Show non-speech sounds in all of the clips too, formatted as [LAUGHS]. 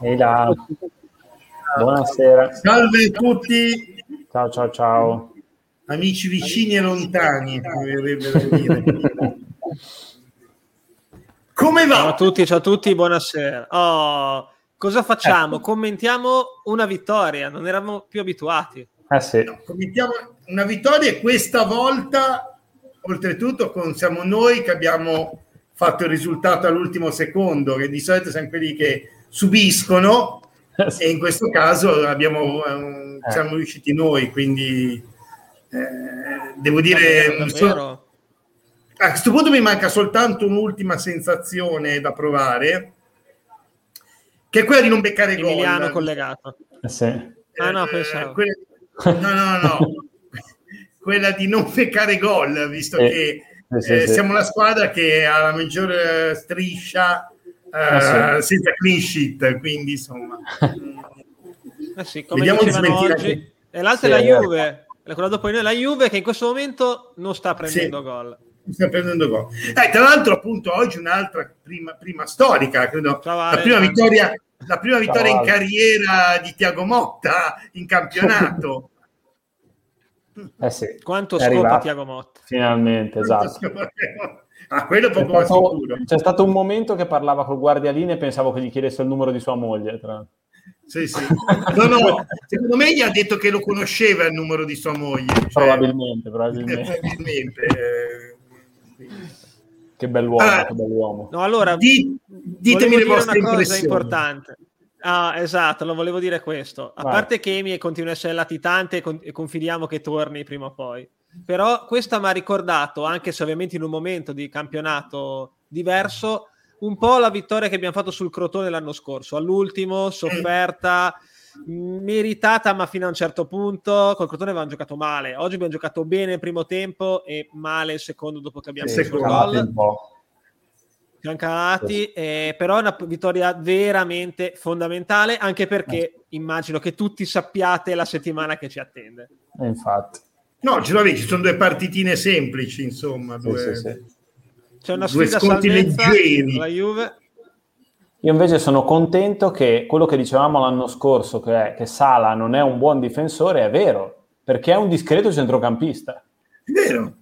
Ehi là. Buonasera. Salve a tutti. Ciao ciao ciao. Amici vicini e lontani, dire. Come va? Ciao a tutti, ciao a tutti, buonasera. Oh, cosa facciamo? Ecco. Commentiamo una vittoria, non eravamo più abituati. Eh sì. commentiamo una vittoria e questa volta, oltretutto, con, siamo noi che abbiamo fatto il risultato all'ultimo secondo, che di solito siamo quelli che subiscono e in questo caso abbiamo, eh, siamo riusciti noi, quindi eh, devo dire... Davvero, a questo punto mi manca soltanto un'ultima sensazione da provare, che è quella di non beccare gol. Emiliano collegato. Eh sì. Ah no, pensavo. Quella, no, no, no. [LAUGHS] quella di non beccare gol, visto eh, che sì, eh, sì. siamo la squadra che ha la maggiore striscia eh, sì. senza clean sheet, quindi insomma. [LAUGHS] Eh sì, come Vediamo dicevano oggi. Che... E l'altra è la Juve, quella dopo noi la Juve che in questo momento non sta prendendo gol sta prendendo gol. Eh, tra l'altro, appunto, oggi un'altra prima, prima storica, credo, Ciao, la prima vittoria, la prima vittoria in carriera di Tiago Motta in campionato. [LAUGHS] [LAUGHS] Eh sì, Quanto scopa Tiago Motta? Finalmente, esatto. Ah, quello c'è stato, c'è stato un momento che parlava col guardialine e pensavo che gli chiedesse il numero di sua moglie. Tra... Sì, sì. No, no, secondo me gli ha detto che lo conosceva il numero di sua moglie. Cioè... Probabilmente, probabilmente. probabilmente eh che bell'uomo, ah, che bell'uomo. No, allora, Di, ditemi le vostre una cosa importante. Ah, esatto, lo volevo dire questo. A Vai. parte che Emi continua a essere latitante e, con- e confidiamo che torni prima o poi. Però questa mi ha ricordato, anche se ovviamente in un momento di campionato diverso, un po' la vittoria che abbiamo fatto sul Crotone l'anno scorso. All'ultimo, sofferta, meritata, ma fino a un certo punto. Col Crotone avevamo giocato male. Oggi abbiamo giocato bene il primo tempo e male il secondo dopo che abbiamo preso il gol. Siamo calati, eh, però è una vittoria veramente fondamentale, anche perché eh. immagino che tutti sappiate la settimana che ci attende. Eh, infatti. No, ce l'avevi, ci sono due partitine semplici, insomma. Due, sì, sì, sì. C'è una sfida salvezza la Juve io invece sono contento che quello che dicevamo l'anno scorso, che, è, che Sala non è un buon difensore, è vero, perché è un discreto centrocampista. È vero,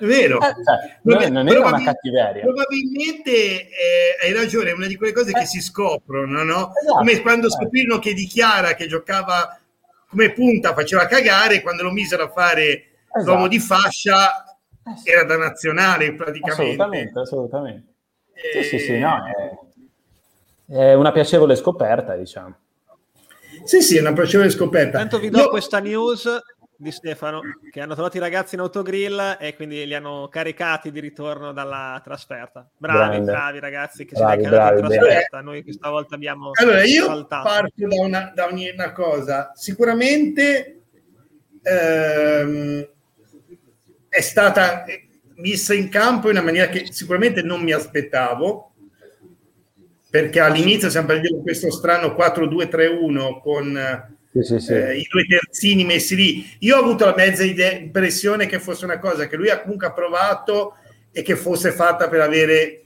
è vero. Eh, [LAUGHS] cioè, non, non era una cattiveria. Probabilmente eh, hai ragione, è una di quelle cose eh. che si scoprono, no? Esatto, come quando esatto. scoprirono che dichiara che giocava come punta, faceva cagare, quando lo misero a fare esatto. l'uomo di fascia, eh era da nazionale praticamente. Assolutamente, assolutamente. Sì, sì, sì, no, è è una piacevole scoperta, diciamo. Sì, sì, è una piacevole scoperta. Tanto vi do Io... questa news di Stefano che hanno trovato i ragazzi in autogrill e quindi li hanno caricati di ritorno dalla trasferta. Bravi, Grande. bravi ragazzi che bravi, siete caricati in trasferta. Bene. Noi questa volta abbiamo Allora, io saltato. parto da una, da una cosa. Sicuramente ehm, è stata messa in campo in una maniera che sicuramente non mi aspettavo perché all'inizio siamo partiti con questo strano 4-2-3-1 con sì, sì, sì. Eh, i due terzini messi lì. Io ho avuto la mezza impressione che fosse una cosa che lui ha comunque provato e che fosse fatta per avere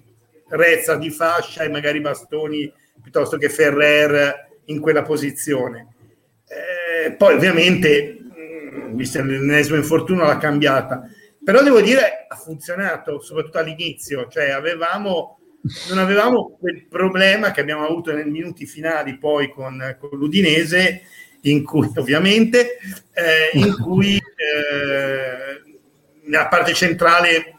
Rezza di fascia e magari bastoni piuttosto che Ferrer in quella posizione. Eh, poi ovviamente, mm, visto l'ennesimo infortunio, l'ha cambiata. Però devo dire, ha funzionato, soprattutto all'inizio. Cioè avevamo non avevamo quel problema che abbiamo avuto nei minuti finali poi con, con l'Udinese, in cui ovviamente, eh, in cui eh, nella parte centrale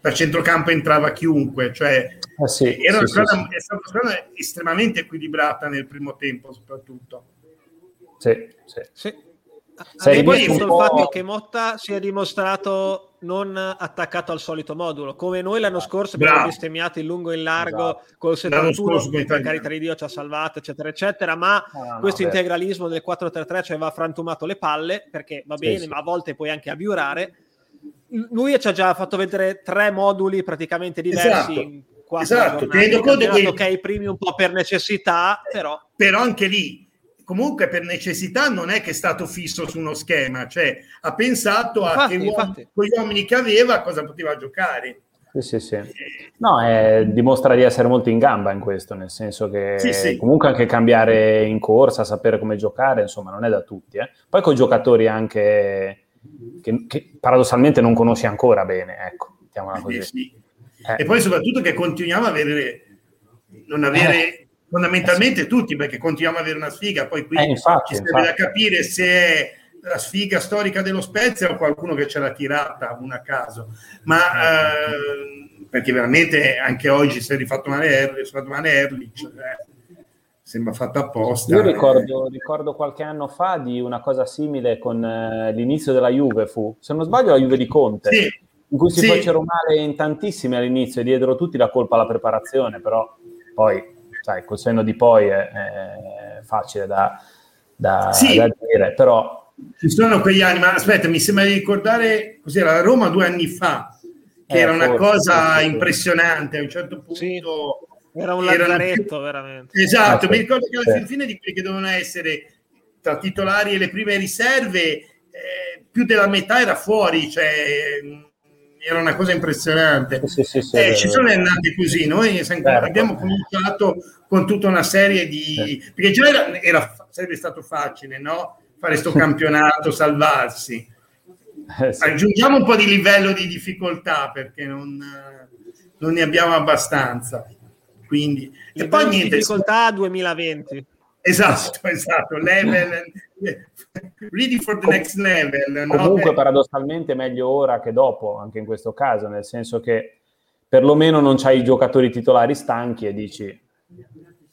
da centrocampo entrava chiunque, cioè ah, sì, era una sì, squadra, sì. È stata una squadra estremamente equilibrata nel primo tempo soprattutto. Sì, sì. Sì. Sei poi il fatto che Motta si è dimostrato non attaccato al solito modulo, come noi l'anno scorso abbiamo Bravo. bestemmiato in lungo e in largo esatto. col 71, per carità di Dio ci ha salvato, eccetera, eccetera, ma ah, questo no, integralismo del 4-3-3 ci aveva frantumato le palle, perché va bene, sì, ma a volte puoi anche abiurare. Lui ci ha già fatto vedere tre moduli praticamente diversi esatto. esatto. Tenendo conto che... ok, i primi un po' per necessità, però... Però anche lì comunque per necessità non è che è stato fisso su uno schema, cioè ha pensato infatti, a che uomini, con gli uomini che aveva cosa poteva giocare. Sì, sì, sì. No, eh, dimostra di essere molto in gamba in questo, nel senso che sì, sì. comunque anche cambiare in corsa, sapere come giocare, insomma, non è da tutti. Eh. Poi con giocatori anche che, che, paradossalmente non conosci ancora bene, ecco, mettiamola così. Eh, sì. Eh. E poi soprattutto che continuiamo a avere, non avere eh. Fondamentalmente tutti, perché continuiamo ad avere una sfiga, poi qui infatti, ci serve da capire se è la sfiga storica dello Spezia o qualcuno che ce l'ha tirata un a caso. Ma eh, perché veramente anche oggi si è rifatto male Erlich, fatto male Erlich eh, sembra fatto apposta. Io ricordo, ricordo, qualche anno fa di una cosa simile con eh, l'inizio della Juve, fu, se non sbaglio, la Juve di Conte. Sì. In cui si sì. fecero male in tantissimi all'inizio e diedero tutti la colpa alla preparazione, però poi, sai, col senno di poi è, è facile da, da, sì. da dire, però ci sono quegli anni, ma aspetta, mi sembra di ricordare cos'era la Roma due anni fa, che eh, era una forse, cosa sì, impressionante. A un certo punto sì, era un lazzaretto, veramente. Esatto, mi ricordo che alla fine di quelli che dovevano essere tra titolari e le prime riserve, eh, più della metà era fuori, cioè era una cosa impressionante. Sì, sì, sì, eh, ci sono andati così, noi certo. abbiamo cominciato con tutta una serie di... perché già era, era, sarebbe stato facile, no? fare questo campionato, salvarsi. Eh, sì. Aggiungiamo un po' di livello di difficoltà perché non, non ne abbiamo abbastanza. Quindi, e poi niente. Difficoltà 2020. Esatto, [LAUGHS] esatto. Level, ready for the next level. Comunque, no? paradossalmente, meglio ora che dopo, anche in questo caso, nel senso che perlomeno non c'hai i giocatori titolari stanchi e dici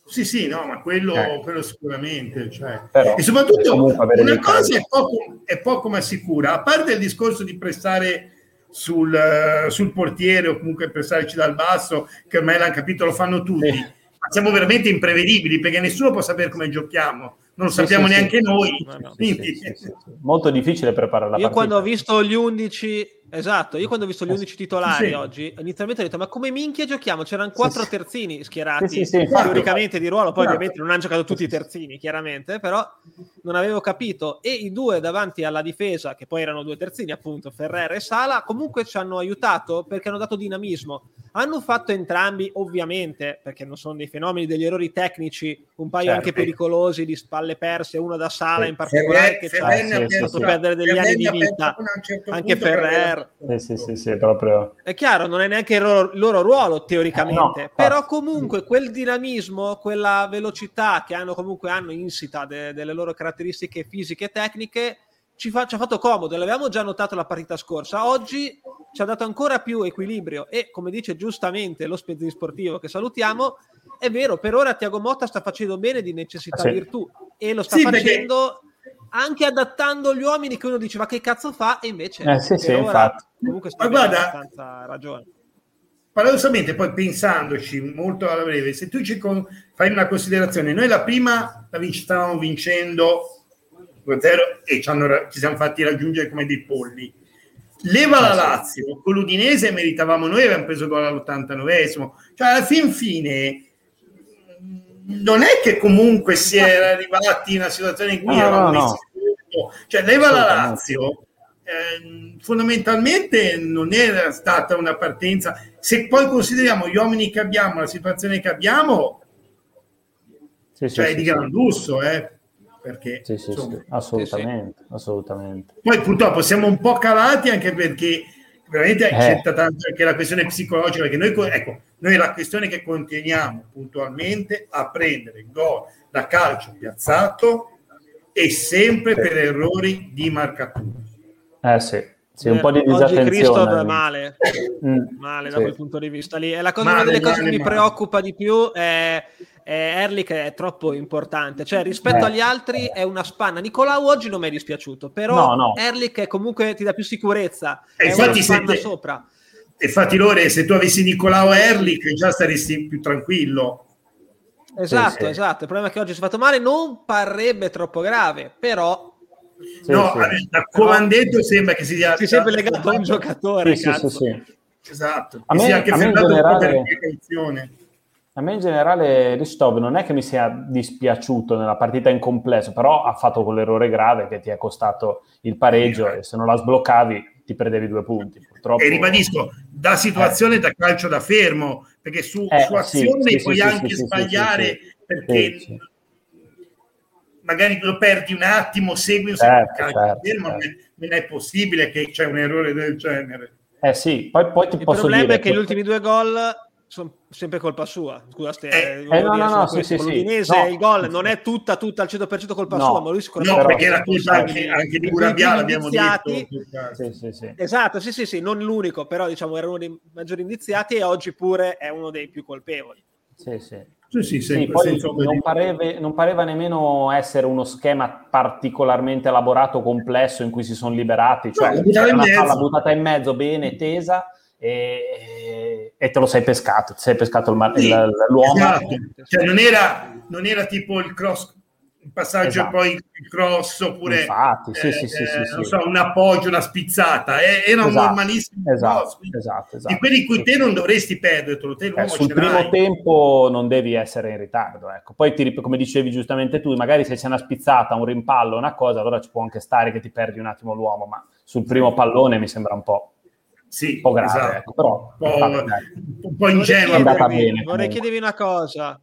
sì, sì, no, ma quello, eh. quello sicuramente. Cioè. Però, e soprattutto una cosa è poco, è poco, ma sicura, a parte il discorso di prestare sul, uh, sul portiere o comunque pressarci dal basso, che ormai l'hanno capito, lo fanno tutti, eh. Siamo veramente imprevedibili perché nessuno può sapere come giochiamo. Non lo sì, sappiamo sì, neanche sì. noi. No, no. Molto difficile preparare la Io partita. quando ho visto gli 11 Esatto, io quando ho visto gli 11 titolari sì. oggi, inizialmente ho detto ma come minchia giochiamo? C'erano quattro sì, terzini schierati sì, teoricamente di ruolo, poi ovviamente non hanno giocato tutti i terzini, chiaramente, però non avevo capito. E i due davanti alla difesa, che poi erano due terzini appunto, Ferrer e Sala, comunque ci hanno aiutato perché hanno dato dinamismo. Hanno fatto entrambi, ovviamente, perché non sono dei fenomeni, degli errori tecnici, un paio certo. anche pericolosi di spalle perse, uno da Sala in particolare Ferrer, che ci ha fatto perdere degli anni di vita, certo anche Ferrer sì, sì, sì, sì, proprio. È chiaro, non è neanche il loro, il loro ruolo teoricamente, no, però comunque quel dinamismo, quella velocità che hanno comunque hanno insita de, delle loro caratteristiche fisiche e tecniche ci, fa, ci, ha fatto comodo, l'avevamo già notato la partita scorsa, oggi ci ha dato ancora più equilibrio e come dice giustamente lo Spezzi Sportivo che salutiamo, è vero, per ora Tiago Motta sta facendo bene di necessità sì. virtù e lo sta sì, facendo... Perché anche adattando gli uomini che uno dice ma che cazzo fa e invece eh, sì, sì, infatti. comunque sta abbastanza ragione paradossalmente poi pensandoci molto alla breve se tu ci con... fai una considerazione noi la prima la vinc- stavamo vincendo 2-0 e ci, hanno, ci siamo fatti raggiungere come dei polli. Leva la Lazio con l'Udinese meritavamo noi abbiamo preso gol all'89esimo cioè alla fin fine non è che comunque si era arrivati in una situazione in cui no, eravamo no, no. cioè leva la Lazio eh, fondamentalmente non era stata una partenza. Se poi consideriamo gli uomini che abbiamo la situazione che abbiamo sì, cioè sì, di sì, gran lusso eh perché sì, sì, insomma, assolutamente, assolutamente. Poi purtroppo siamo un po' calati anche perché veramente eh. c'è tanto anche la questione psicologica perché noi ecco noi la questione che continuiamo puntualmente a prendere gol da calcio piazzato e sempre per errori di marcatura. Eh sì, sì un po' di disattenzione. Oggi Cristo è male, [LAUGHS] mm, male sì. da quel punto di vista lì. E la cosa, male, una delle cose male, che mi preoccupa di più è, è Erlich è troppo importante. Cioè, rispetto eh. agli altri è una spanna. Nicolau oggi non mi è dispiaciuto, però no, no. Erlich è comunque ti dà più sicurezza. E è infatti una spanna te... sopra infatti Lore se tu avessi Nicolao Erlich già saresti più tranquillo esatto sì, sì. esatto il problema è che oggi si è fatto male non parrebbe troppo grave però sì, no da come hanno detto sembra che si sia si sempre legato a un giocatore sì, sì, sì, esatto. A me, anche a me in generale a me in generale Ristov non è che mi sia dispiaciuto nella partita in complesso però ha fatto quell'errore grave che ti è costato il pareggio e se non la sbloccavi ti perdevi due punti. Purtroppo... E ribadisco, da situazione eh. da calcio da fermo, perché su, eh, su azione sì, puoi sì, anche sì, sbagliare perché magari lo perdi un attimo, segui un certo, calcio certo, certo. non è possibile che c'è un errore del genere. Eh sì, poi, poi ti Il posso problema dire è che gli ultimi due gol sono sempre colpa sua. Scusa, ste, eh, eh, no, no, no, sì, sì, sì. No. il gol non è tutta, tutta al 100% colpa no. sua, ma lui sicuramente... No, perché era colpa anche, anche di Burabia, l'abbiamo detto. Sì, sì, sì. Esatto, sì, sì, sì, non l'unico, però diciamo era uno dei maggiori indiziati e oggi pure è uno dei più colpevoli. Sì, sì. Sì, sì, sì poi non, pareve, non, pareva nemmeno essere uno schema particolarmente elaborato, complesso in cui si sono liberati, cioè no, una palla buttata in mezzo, bene, tesa, e, e, te lo sei pescato, ti sei pescato il, sì, l'uomo. Esatto. Cioè, non, era, non era tipo il cross il passaggio esatto. poi il cross oppure Infatti, sì, eh, sì, sì, eh, sì, so, un appoggio, una spizzata eh, era esatto, normalissimo esatto, cross, esatto, esatto, di quelli in cui te non dovresti perdere te eh, sul primo tempo non devi essere in ritardo ecco. poi ti, come dicevi giustamente tu magari se c'è una spizzata, un rimpallo una cosa allora ci può anche stare che ti perdi un attimo l'uomo ma sul primo pallone mi sembra un po' sì, un po' grave, esatto. ecco, però un po', un po ingenuo. Vorrei chiedervi una cosa.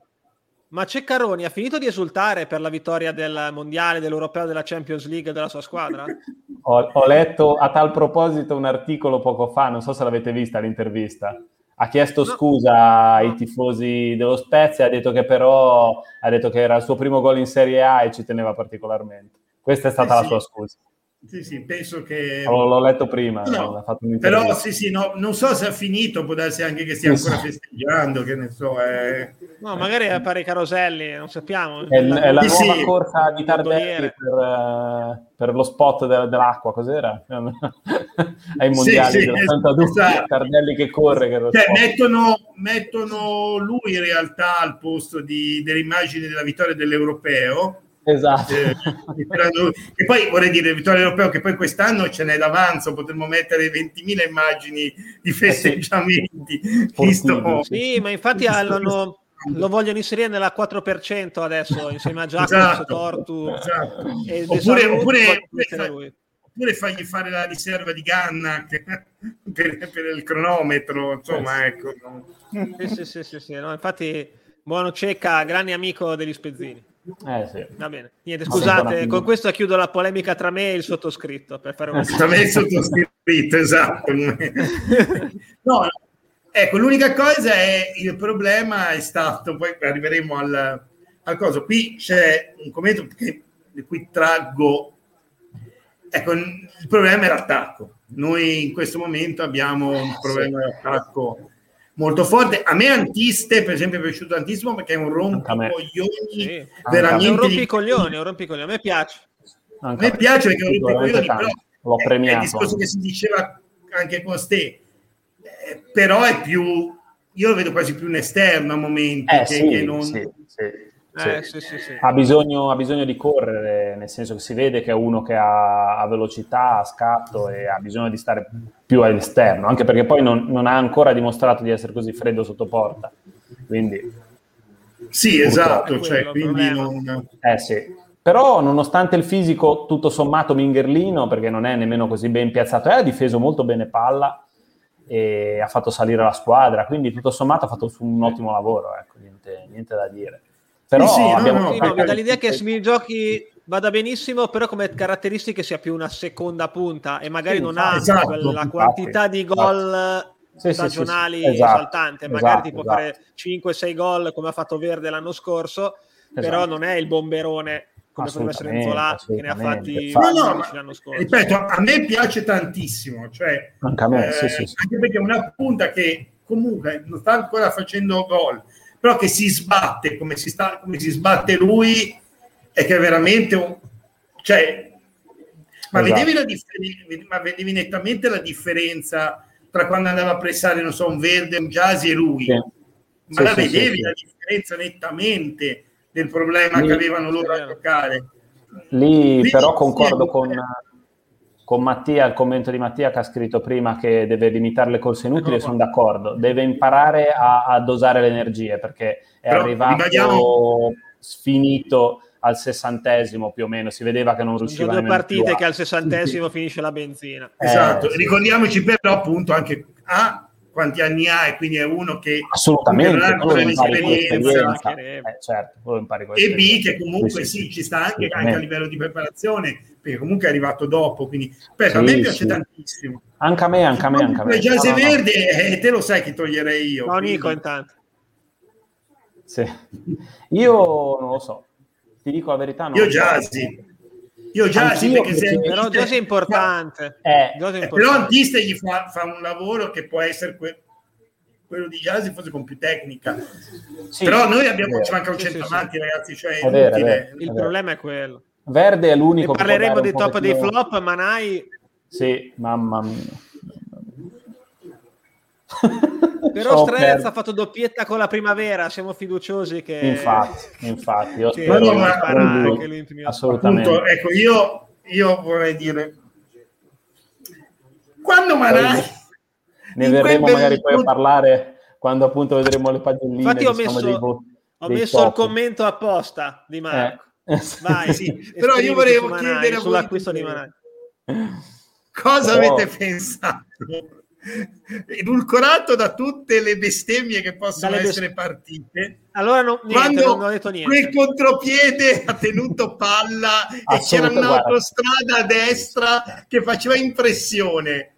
Ma Ceccaroni ha finito di esultare per la vittoria del mondiale, dell'europeo, della Champions League della sua squadra? [LAUGHS] ho, ho, letto a tal proposito un articolo poco fa, non so se l'avete vista l'intervista. Ha chiesto no. scusa ai tifosi dello Spezia, ha detto che però ha detto che era il suo primo gol in Serie A e ci teneva particolarmente. Questa è stata eh sì. la sua scusa. Sì, sì, penso che... Oh, l'ho letto prima. No, però sì, sì, no, non so se ha finito, può darsi anche che stia ancora festeggiando, che ne so. È... No, magari a fare i caroselli, non sappiamo. È, è la nuova sì. corsa di Tardelli per, uh, per, lo spot de- dell'acqua, cos'era? [LAUGHS] Ai mondiali sì, sì, esatto. Tardelli che corre. Che cioè, mettono, mettono, lui in realtà al posto di, delle immagini della vittoria dell'europeo Esatto. Eh, e poi vorrei dire, vittoria europeo, che poi quest'anno ce n'è d'avanzo, potremmo mettere 20.000 immagini di festeggiamenti. Eh sì. Visto, sì, ma infatti hanno, lo vogliono inserire nella 4% adesso, insieme a Giacomo, esatto, Tortu. Esatto. oppure, oppure, oppure, oppure fargli fare la riserva di Ganna per, per, il cronometro, insomma, eh ecco. No. Sì, sì, sì, sì, sì no, infatti buono Cecca, grande amico degli Spezzini. Eh, sì. Va bene. Niente, scusate, con questo chiudo la polemica tra me e il sottoscritto. Per fare una... [LAUGHS] Tra me e il sottoscritto, esatto. [LAUGHS] no, ecco, l'unica cosa è il problema è stato, poi arriveremo al, al coso. Qui c'è un commento che, di cui traggo. Ecco, il problema è l'attacco. Noi in questo momento abbiamo un problema di attacco molto forte. A me Antiste, per esempio, è piaciuto tantissimo perché è un rompicoglioni sì. veramente. È un rompicoglioni, un rompicoglioni. A me piace. a me piace perché è un rompicoglioni, però l'ho premiato. È il discorso che si diceva anche con ste, eh, però è più. Io lo vedo quasi più un esterno a momenti eh, che, sì, che non. Sì, sì. Eh, sì, sì, sì. Ha, bisogno, ha, bisogno, di correre, nel senso che si vede che è uno che ha, ha velocità, ha scatto e ha bisogno di stare più all'esterno, anche perché poi non, non, ha ancora dimostrato di essere così freddo sotto porta. Quindi, sì, esatto. Cioè, quindi non... eh, sì. Però, nonostante il fisico tutto sommato mingherlino, perché non è nemmeno così ben piazzato, ha difeso molto bene palla e ha fatto salire la squadra, quindi tutto sommato ha fatto un ottimo lavoro, ecco, niente, niente da dire. Però sì, abbiamo... no, no, no, mi dà l'idea che nei giochi vada benissimo, però come caratteristiche sia più una seconda punta e magari sì, non ha esatto, quella quantità di gol sì, stagionali sì, esatto, esaltante, magari ti può esatto. fare 5-6 gol come ha fatto Verde l'anno scorso, però esatto. non è il bomberone come potrebbe essere Enzola che ne ha fatti no, no, l'anno scorso. Ripeto, a me piace tantissimo, cioè, anche, a me, eh, anche perché è una punta che comunque non sta ancora facendo gol però che si sbatte come si, sta, come si sbatte lui è che è veramente un... Cioè, ma, esatto. vedevi la differ- ma vedevi nettamente la differenza tra quando andava a pressare, non so, un verde, un Jasi e lui. Sì. Ma sì, la sì, vedevi la differenza nettamente del problema lì, che avevano loro a giocare. Lì Quindi, però concordo con, con Mattia, il commento di Mattia che ha scritto prima che deve limitare le corse inutili, sono d'accordo, deve imparare a, a dosare le energie perché è Però, arrivato sfinito al sessantesimo più o meno, si vedeva che non riusciva a... due partite che al sessantesimo [LAUGHS] finisce la benzina. Esatto, eh, ricordiamoci però appunto anche a quanti anni ha e quindi è uno che assolutamente l'esperienza eh, certo, e B che comunque sì, sì, ci sta anche, anche, a livello di preparazione perché comunque è arrivato dopo quindi beh, sì, a me piace sì. tantissimo. Anche a me anche a me anche a me. no, Verde no. Eh, te lo sai chi toglierei io no quindi... Nico intanto. Sì. io non lo so ti dico la verità io Giasi io già sì, perché, perché però già è importante. Eh, è importante. Però Antiste gli fa, fa, un lavoro che può essere que- quello di Jasi forse con più tecnica. Sì, però noi abbiamo, ci manca un sì, centravanti, sì, ragazzi. Cioè è vero, è vero, Il problema è quello. Verde è l'unico. E parleremo dei top dei flop, Manai. Sì, mamma mia. [LAUGHS] Però Strelez ha fatto doppietta con la primavera, siamo fiduciosi che... Infatti, infatti. Io che spero ma, ma, lui, lui assolutamente. Appunto, ecco, io, io vorrei dire... Quando Marai... Ne verremo magari poi a parlare quando appunto vedremo le pagelline. Infatti ho messo, dei vo- ho messo il commento apposta di Marco. Eh. [LAUGHS] Vai, sì, però io volevo chiedere sull'acquisto di Marai. Cosa oh. avete pensato? Edulcorato da tutte le bestemmie che possono Dalle essere partite. Allora no, niente, Quando non ho detto niente. quel contropiede ha tenuto palla e c'era un'autostrada a destra che faceva impressione.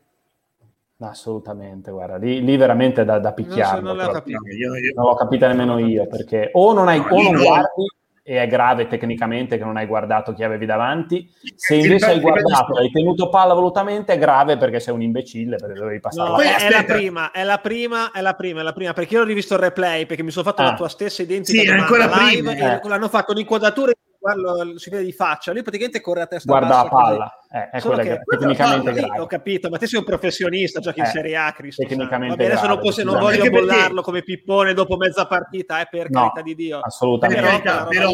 Assolutamente, guarda, lì, lì veramente da, da picchiare. Non, non, non l'ho capita nemmeno io, perché o non, hai, o non guardi e è grave tecnicamente che non hai guardato chi avevi davanti. Se invece hai guardato e hai tenuto palla volutamente, è grave perché sei un imbecille, perché dovevi passare. No, la è, la prima, è la prima, è la prima, è la prima, perché io ho rivisto il replay, perché mi sono fatto ah. la tua stessa identica sì, ancora live prima. Eh. l'hanno fatto un'inquadratura guardo, si vede di faccia, lui praticamente corre a testa Guarda la palla, eh, è quella che, tecnicamente palla, grave. Ho capito, ma te sei un professionista, giochi eh, in Serie A, Cristo. Tecnicamente Vabbè, adesso non, posso, non voglio bollarlo come pippone dopo mezza partita, eh, per no, carità di Dio. Assolutamente. Però, carità, però,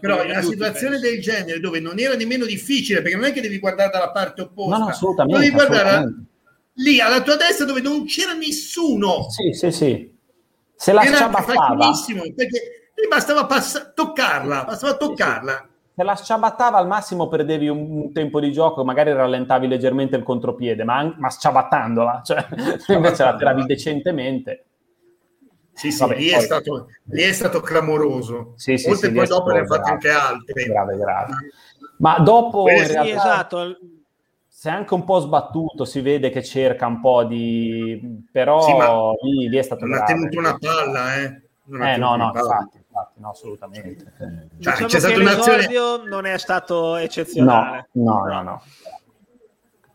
però in una situazione penso. del genere dove non era nemmeno difficile, perché non è che devi guardare dalla parte opposta, no, no, assolutamente, devi guardare assolutamente. lì alla tua destra dove non c'era nessuno. Sì, sì, sì. Se la sciabattava... Perché bastava pass- toccarla, bastava toccarla se la sciabattava al massimo perdevi un, tempo di gioco, magari rallentavi leggermente il contropiede, ma, ma sciabattandola, cioè, [LAUGHS] invece la tiravi decentemente. Sì, sì, Vabbè, lì, poi... è stato, lì, è stato, clamoroso. Sì, sì, Molte sì, poi dopo ne ha fatte anche altre. Grave, grave. Ma dopo in realtà, sì, esatto. si è anche un po' sbattuto, si vede che cerca un po' di... però sì, lì, lì, è stato non grave. ha tenuto una palla, eh? Non eh no, no, infatti infatti, no, assolutamente. Cioè, diciamo c'è stato un'azione... non è stato eccezionale. No, no, no, no.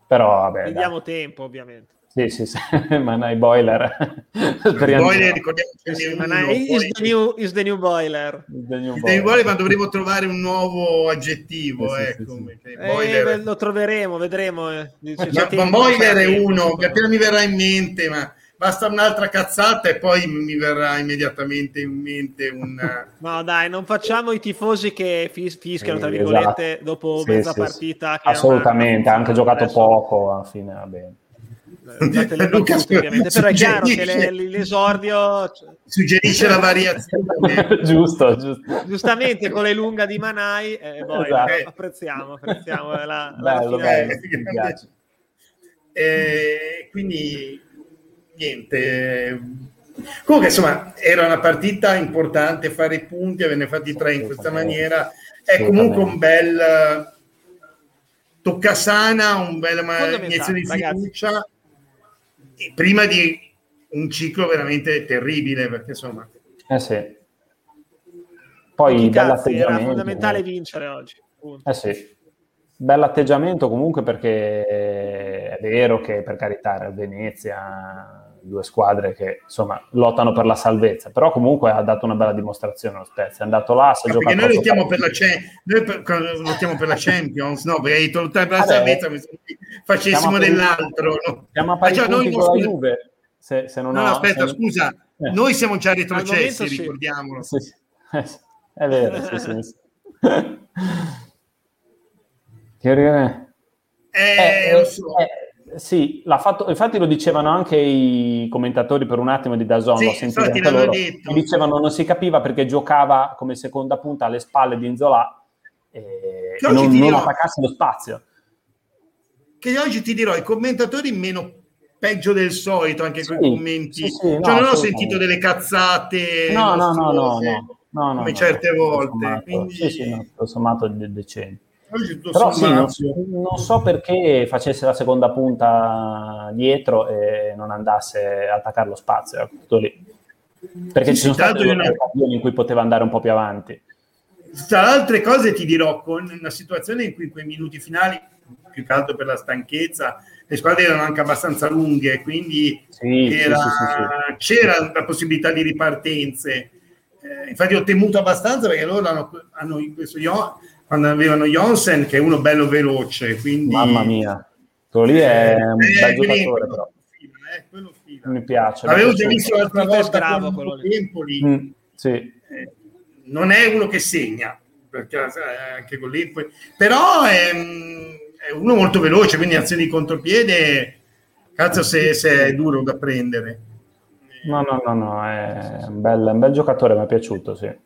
Però vabbè. Vediamo tempo, ovviamente. Sì, sì, sì. [LAUGHS] Manai Boiler. boiler, ricordiamo sì, Manai is, the new, is the new boiler. The new boiler. boiler, ma dovremo trovare un nuovo aggettivo. Sì, ecco, sì, sì. Eh, lo troveremo, vedremo. Eh. Ma, ma boiler è uno che appena mi verrà in mente, ma basta un'altra cazzata e poi mi verrà immediatamente in mente un... [LAUGHS] no dai, non facciamo i tifosi che fis- fischiano, tra virgolette, esatto. dopo sì, mezza sì, partita. Sì. Assolutamente, ha anche giocato adesso... poco, alla fine va bene. Eh, Luca, ovviamente. però è chiaro che le, l'esordio cioè... suggerisce la variazione [LAUGHS] giusto, giusto, giustamente con le lunga di Manai eh, poi esatto. apprezziamo, apprezziamo la, bello, la bello, eh, quindi niente. Comunque, insomma, era una partita importante fare i punti, averne fatti tre in questa maniera. È comunque un bel toccasana, un bel iniezione di fiducia prima di un ciclo veramente terribile, perché insomma... Eh sì. Poi era fondamentale vincere oggi. Punto. Eh sì. Bell'atteggiamento comunque perché è vero che per carità era Venezia, due squadre che insomma lottano per la salvezza, però comunque ha dato una bella dimostrazione lo Spezia, è andato là, si è no, perché noi lottiamo per, la noi per, per la Champions, no, perché hai lottare per la salvezza, facessimo dell'altro. No? Siamo a pari ah, cioè, noi con la Juve. Se, se non no, ho, aspetta, se... scusa, eh. noi siamo già retrocessi, ricordiamolo. Sì. Sì. È vero, sì, sì. sì. [LAUGHS] che eh, eh, so. Eh, sì, l'ha fatto, infatti lo dicevano anche i commentatori per un attimo di Dazon, sì, l'ho sentito anche loro, dicevano non si capiva perché giocava come seconda punta alle spalle di Inzola e, e non, non attaccarsi lo spazio. Che oggi ti dirò, i commentatori meno peggio del solito anche sì, con i commenti. Sì, sì, cioè, no, non ho sentito delle cazzate. No, no, no, no, no, come certe volte. Sommato, quindi... Sì, sì, no, sommato decente. Però sì, non, non, so perché facesse la seconda punta dietro e non andasse a attaccare lo spazio, tutto lì. Perché ci sono state delle una... occasioni in cui poteva andare un po' più avanti. Tra altre cose ti dirò, con una situazione in cui in quei minuti finali, più che altro per la stanchezza, le squadre erano anche abbastanza lunghe, quindi sì, era, sì, sì, c'era la possibilità di ripartenze. Eh, infatti ho temuto abbastanza perché loro hanno, hanno questo quando avevano Jonsen, che è uno bello veloce. Quindi... Mamma mia, quello lì è un eh, bel giocatore, però. Eh, Mi piace. L'avevo già visto l'altra volta bravo, con Empoli. Mm, sì. Eh, non è uno che segna, perché eh, anche con l'Empoli, però è, è, uno molto veloce, quindi azioni di contropiede, cazzo se, se è duro da prendere. No, no, no, no, è un bel, un bel giocatore, mi è piaciuto, sì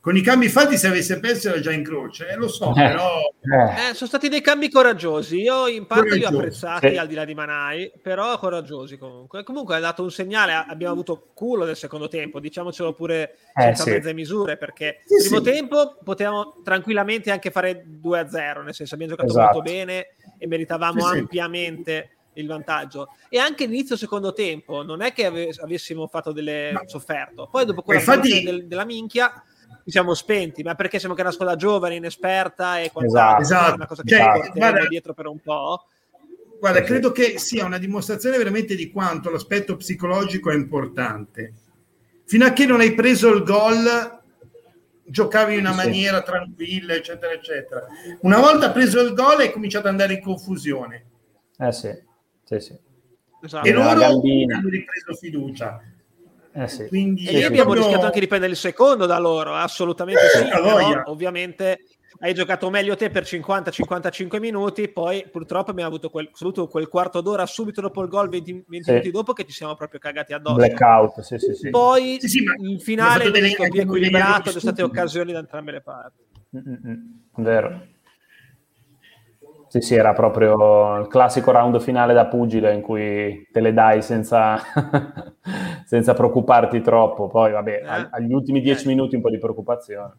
con i cambi fatti se avesse perso era già in croce, eh, lo so, eh, però... Eh. sono stati dei cambi coraggiosi, io in parte li ho apprezzati sì. al di là di Manai, però coraggiosi comunque. Comunque ha dato un segnale, abbiamo avuto culo del secondo tempo, diciamocelo pure eh, senza sì. mezze misure, perché sì, primo tempo potevamo tranquillamente anche fare 2-0, nel senso abbiamo giocato esatto. molto bene e meritavamo ampiamente il vantaggio. E anche l'inizio secondo tempo, non è che ave- avessimo fatto delle Ma... sofferto. Poi dopo quella infatti... del, della minchia siamo spenti, ma perché siamo che una scuola giovane, inesperta e quant'altro, esatto. una cosa che cioè, ci guarda, dietro per un po'. Guarda, credo che sia una dimostrazione veramente di quanto l'aspetto psicologico è importante. Fino a che non hai preso il gol, giocavi in una sì. maniera tranquilla, eccetera, eccetera. Una volta preso il gol, hai cominciato ad andare in confusione. Eh sì, sì, sì. Esatto. E loro hanno ripreso fiducia. Eh sì. Quindi e lì abbiamo proprio... rischiato anche di prendere il secondo da loro, assolutamente eh, sì, però, ovviamente hai giocato meglio te per 50-55 minuti, poi purtroppo abbiamo avuto quel, quel quarto d'ora subito dopo il gol, 20, 20 sì. minuti dopo, che ci siamo proprio cagati addosso. Blackout, sì, sì, sì. Poi sì, sì, in finale è stato più equilibrato, ci sono state occasioni da entrambe le parti. Mm-mm, vero. Sì, sì, era proprio il classico round finale da pugile in cui te le dai senza, [LAUGHS] senza preoccuparti troppo. Poi, vabbè, eh. agli ultimi dieci eh. minuti un po' di preoccupazione.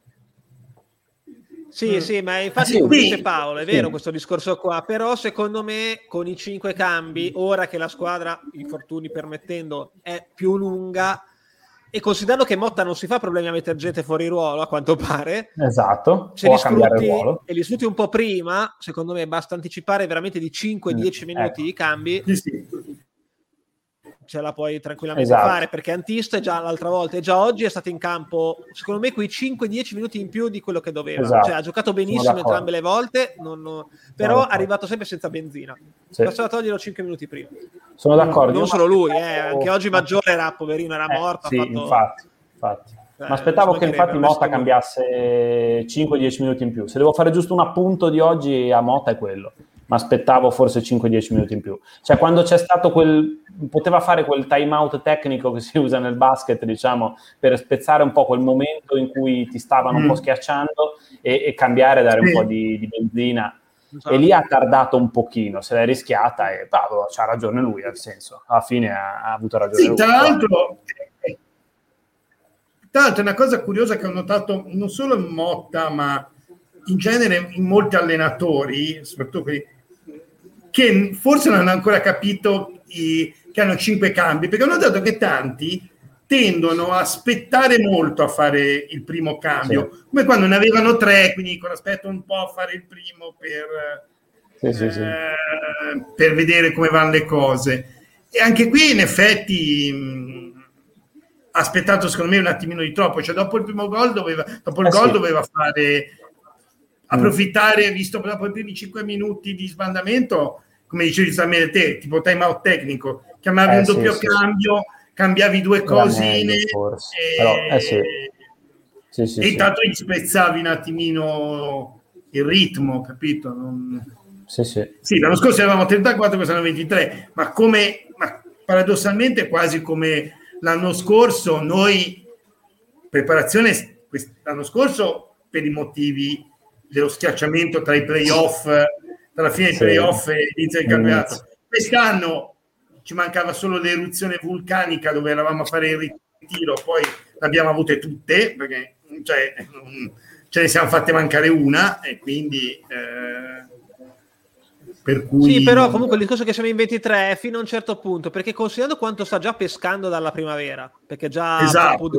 Sì, mm. sì, ma infatti, ah, come dice Paolo, è vero sì. questo discorso qua, però secondo me con i cinque cambi, ora che la squadra, i fortuni permettendo, è più lunga, e considerando che Motta non si fa problemi a mettere gente fuori ruolo, a quanto pare, esatto, se li sfrutti e li sfrutti un po' prima, secondo me basta anticipare veramente di 5-10 mm, minuti ecco. di cambi. Sì, sì ce la puoi tranquillamente esatto. fare perché Antista è già l'altra volta e già oggi è stato in campo secondo me quei 5-10 minuti in più di quello che doveva esatto. cioè ha giocato benissimo entrambe le volte non, non, però è arrivato sempre senza benzina sì. bastava toglierlo 5 minuti prima sono d'accordo non, non solo lui eh, anche oggi Maggiore era poverino era eh, morto sì, fatto... infatti, infatti. Eh, Ma aspettavo che infatti Motta cambiasse 5-10 minuti in più. Se devo fare giusto un appunto di oggi a Motta è quello ma aspettavo forse 5-10 minuti in più. Cioè, quando c'è stato quel. poteva fare quel time out tecnico che si usa nel basket, diciamo, per spezzare un po' quel momento in cui ti stavano un po' mm. schiacciando e, e cambiare, dare un po' di, di benzina. Esatto. E lì ha tardato un pochino, se l'è rischiata e bravo, c'ha ragione lui, nel senso, alla fine ha, ha avuto ragione sì, lui. Tra l'altro, tra l'altro, è una cosa curiosa che ho notato non solo in Motta, ma in genere in molti allenatori, soprattutto quelli che forse non hanno ancora capito i, che hanno cinque cambi, perché ho notato che tanti tendono a aspettare molto a fare il primo cambio, sì. come quando ne avevano tre, quindi dicono aspetta un po' a fare il primo per, sì, sì, eh, per vedere come vanno le cose. E anche qui in effetti mh, ha aspettato secondo me un attimino di troppo, cioè dopo il primo gol doveva, dopo il eh, gol doveva fare approfittare, visto dopo i primi 5 minuti di sbandamento, come dicevi giustamente te, tipo time out tecnico, chiamavi eh, un doppio sì, cambio, sì. cambiavi due cosine e, Però, eh, sì. Sì, sì, e intanto gli spezzavi un attimino il ritmo, capito? Non... Sì, sì. sì, l'anno scorso eravamo 34, quest'anno 23, ma come ma paradossalmente quasi come l'anno scorso noi preparazione l'anno scorso per i motivi dello schiacciamento tra i playoff, la fine dei sì. playoff e l'inizio del campionato. Quest'anno ci mancava solo l'eruzione vulcanica dove eravamo a fare il ritiro, poi l'abbiamo avute tutte, perché cioè, ce ne siamo fatte mancare una e quindi... Eh, per cui... Sì, però comunque il discorso che siamo in 23 è fino a un certo punto, perché considerando quanto sta già pescando dalla primavera, perché già esatto,